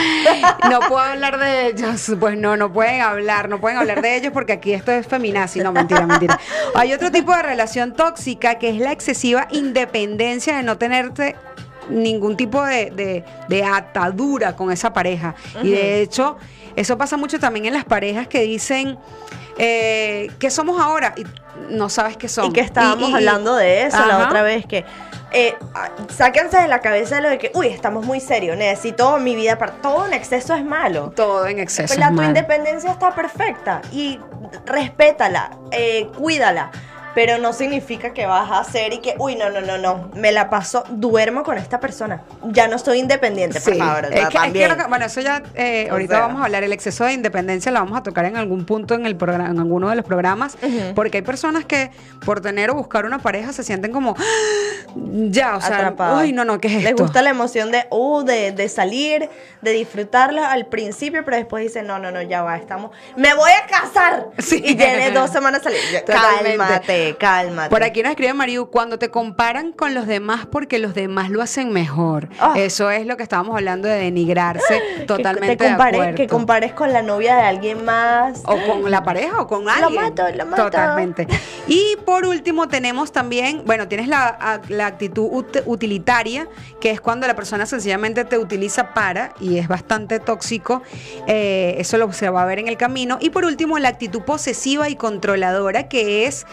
no puedo hablar de ellos. Pues no, no pueden hablar, no pueden hablar de ellos porque aquí esto es feminazi. No, mentira, mentira. Hay otro tipo de relación tóxica que es la excesiva independencia de no tenerte ningún tipo de, de- de atadura con esa pareja. Y de hecho, eso pasa mucho también en las parejas que dicen, eh, ¿qué somos ahora? Y no sabes qué son. Y que estábamos Y- y- hablando de eso la otra vez, que eh, ah, sáquense de la cabeza lo de que, uy, estamos muy serios, necesito mi vida para... Todo en exceso es malo. Todo en exceso. Pues la es tu malo. independencia está perfecta y respétala, eh, cuídala. Pero no significa que vas a hacer y que, uy, no, no, no, no, me la paso, duermo con esta persona. Ya no soy independiente, por Sí. favor. Es que- es que también. lo que- bueno, eso ya eh, ahorita sea. vamos a hablar. El exceso de independencia lo vamos a tocar en algún punto en el programa, en alguno de los programas, porque hay personas que por tener o buscar una pareja se sienten como ¡Ah! ya, o sea, uy, no, no, ¿qué es Les esto? gusta la emoción de, uh, de, de salir, de disfrutarla al principio, pero después dicen, no, no, no, ya va, estamos, me voy a casar. Sí. Y tiene dos semanas salir. Totalmente. Cálmate, cálmate. Por aquí nos escribe Mariu, cuando te comparan con los demás porque los demás lo hacen mejor. Ah. Eso es lo que estábamos hablando de denigrarse Que totalmente te de compares, acuerdo. que compares con la novia de alguien más. O con la pareja o con alguien. mato, lo mato. Totalmente. Y por último tenemos también, bueno, tienes la, la actitud ut- utilitaria, que es cuando la persona sencillamente te utiliza para, y es bastante tóxico, eh, eso lo, se va a ver en el camino. Y por último, la actitud posesiva y controladora, que es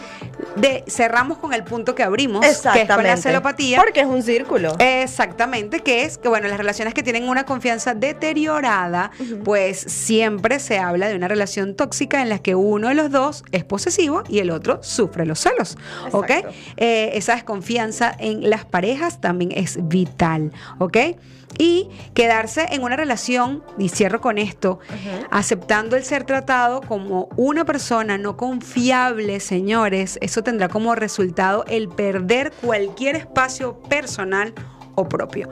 de, cerramos con el punto que abrimos, que es con la celopatía. Porque es un círculo. Exactamente, que es que, bueno, las relaciones que tienen una confianza deteriorada, pues siempre se habla de una relación tóxica en la que uno de los dos es posesivo y el otro sufre los celos. ¿Ok? Eh, esa desconfianza en las parejas también es vital. ¿Ok? Y quedarse en una relación, y cierro con esto, aceptando el ser tratado como una persona no confiable, señores, eso tendrá como resultado el perder cualquier espacio personal o propio.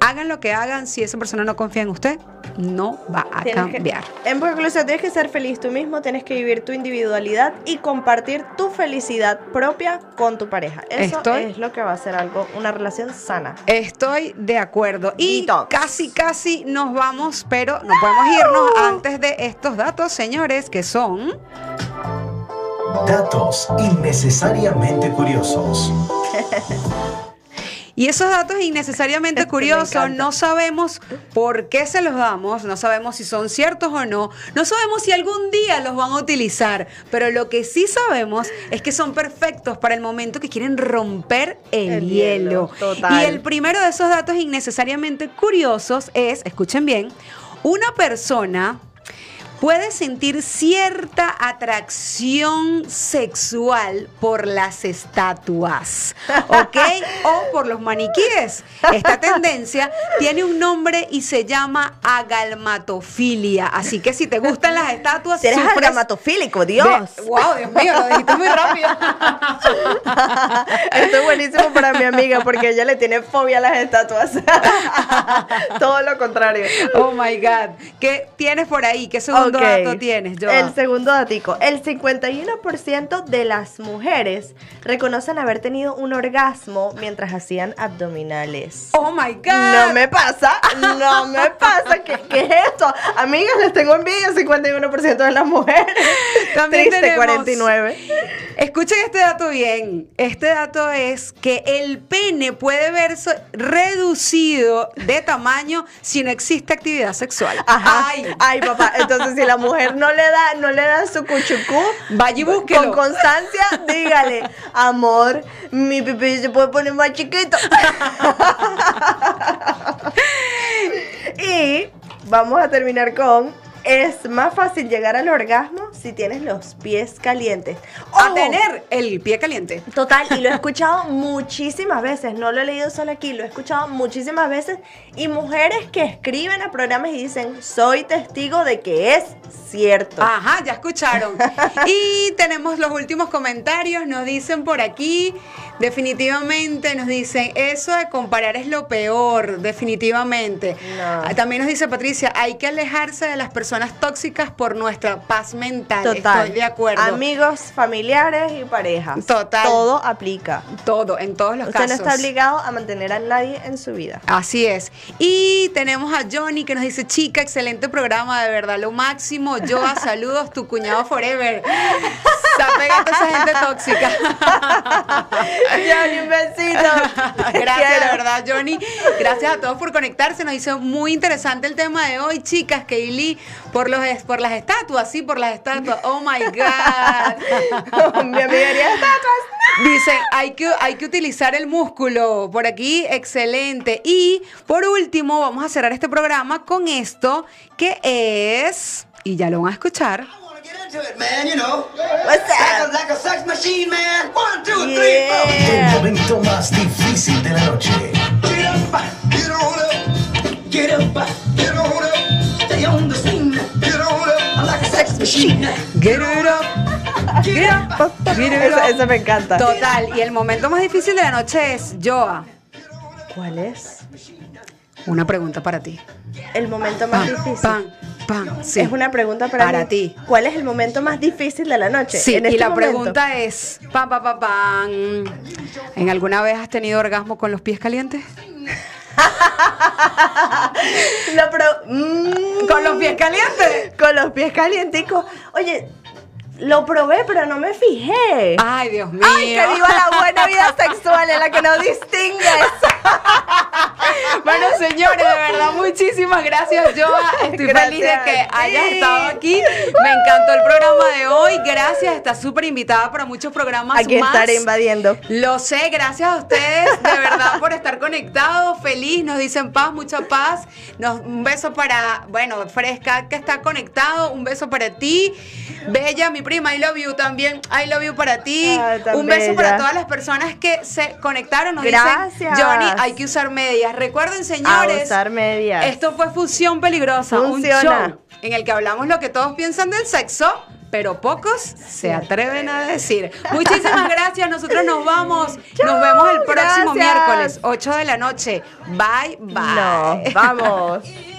Hagan lo que hagan, si esa persona no confía en usted, no va a Tienes que- cambiar. en conclusión, tienes que ser feliz tú mismo, tienes que vivir tu individualidad y compartir tu felicidad propia con tu pareja. Eso Estoy- es lo que va a ser algo, una relación sana. Estoy de acuerdo. Y Detox. casi, casi nos vamos, pero no podemos irnos antes de estos datos, señores, que son... Datos innecesariamente curiosos. Y esos datos innecesariamente me curiosos, no sabemos por qué se los damos, no sabemos si son ciertos o no, no sabemos si algún día los van a utilizar, pero lo que sí sabemos es que son perfectos para el momento que quieren romper el, El hielo. hielo, total. Y el primero de esos datos innecesariamente curiosos es, escuchen bien, una persona puede sentir cierta atracción sexual por las estatuas, ¿ok? o por los maniquíes. Esta tendencia tiene un nombre y se llama agalmatofilia. Así que si te gustan las estatuas, eres sufres algamatofílico, Dios. de- wow, Dios mío, lo dijiste muy rápido. Esto es buenísimo para mi amiga porque ella le tiene fobia a las estatuas. Todo lo contrario. Oh my God. ¿Qué tienes por ahí? ¿Qué son segundo dato tienes, Joa? El segundo datico. El 51% de las mujeres reconocen haber tenido un orgasmo mientras hacían abdominales. Oh my God. No me pasa, no me pasa. ¿Qué, qué es esto? Amigas, les tengo envidia, 51% de las mujeres. También Triste, tenemos- 49. Escuchen este dato bien. Este dato es que el pene puede verse reducido de tamaño si no existe actividad sexual. Ajá. Ay, Ay, papá. Entonces, si la mujer no le da, no le da su cuchucú, vaya y búsquelo. con constancia, dígale, amor, mi pipí se puede poner más chiquito. y vamos a terminar con. Es más fácil llegar al orgasmo si tienes los pies calientes. a Ojo, tener el pie caliente. Total, y lo he escuchado muchísimas veces, no lo he leído solo aquí, lo he escuchado muchísimas veces. Y mujeres que escriben a programas y dicen, soy testigo de que es cierto. Ajá, ya escucharon. Y tenemos los últimos comentarios. Nos dicen por aquí, definitivamente, nos dicen, eso de comparar es lo peor, definitivamente. No. También nos dice Patricia, hay que alejarse de las personas tóxicas por nuestra paz mental. Total. Estoy de acuerdo. Amigos, familiares y parejas. Total. Todo aplica. Todo, en todos los Usted casos. no está obligado a mantener a nadie en su vida. Así es. Y tenemos a Johnny que nos dice, chica, excelente programa, de verdad, lo máximo. Joa, saludos, tu cuñado forever. Sapégate a esa gente tóxica. Johnny, un besito. Gracias, de verdad, Johnny. Gracias a todos por conectarse. Nos hizo muy interesante el tema de hoy, chicas. Kaylee, por, los, por las estatuas, sí, por las estatuas. Oh my God. Mi amiga haría estatuas. Dice, hay que, hay que utilizar el músculo. Por aquí, excelente. Y por último, vamos a cerrar este programa con esto, que es, y ya lo van a escuchar. I wanna get into it, man, you know. What's Like a, that? like a sex machine, man. One, two, three, four. El Yeah. momento más difícil de la noche. Get up, get on up. Sex machine. Get it up. Get up. Get it Eso, up. eso me encanta. Total, y el momento más difícil de la noche es, Joa, ¿Cuál es? una pregunta para ti. El momento más difícil. pam, pam, sí. Es una pregunta para, Para ti. ¿Cuál es el momento más difícil de la noche? Sí, En y este la momento. pregunta es, pam, pam, pam, pam, ¿en alguna vez has tenido orgasmo con los pies calientes? La pro- Mm, ¿Con los pies calientes? Con los pies calienticos. Oye, lo probé, pero no me fijé. Ay, Dios mío. Ay, que viva la buena vida sexual en la que no distingues. Bueno, señores, de verdad, muchísimas gracias, Joa. Estoy Gracias feliz de que hayas estado aquí. Me encantó el programa de hoy. Gracias, estás súper invitada para muchos programas Aquí más. estaré invadiendo. Lo sé, gracias a ustedes, de verdad, por estar conectados. Feliz, nos dicen paz, mucha paz. Nos, un beso para, bueno, Fresca, que está conectado. Un beso para ti. Bella, mi prima, I love you también. I love you para ti. Tan un beso bella. para todas las personas que se conectaron. Nos Gracias. dicen, Johnny, hay que usar medias. Recuerden, señores. A usar medias. Esto fue Fusión Peligrosa, Funciona. un show en el que hablamos lo que todos piensan del sexo, pero pocos se atreven a decir. Muchísimas gracias, nosotros nos vamos. nos vemos el próximo gracias. miércoles, 8 de la noche. Bye, bye. Nos vamos.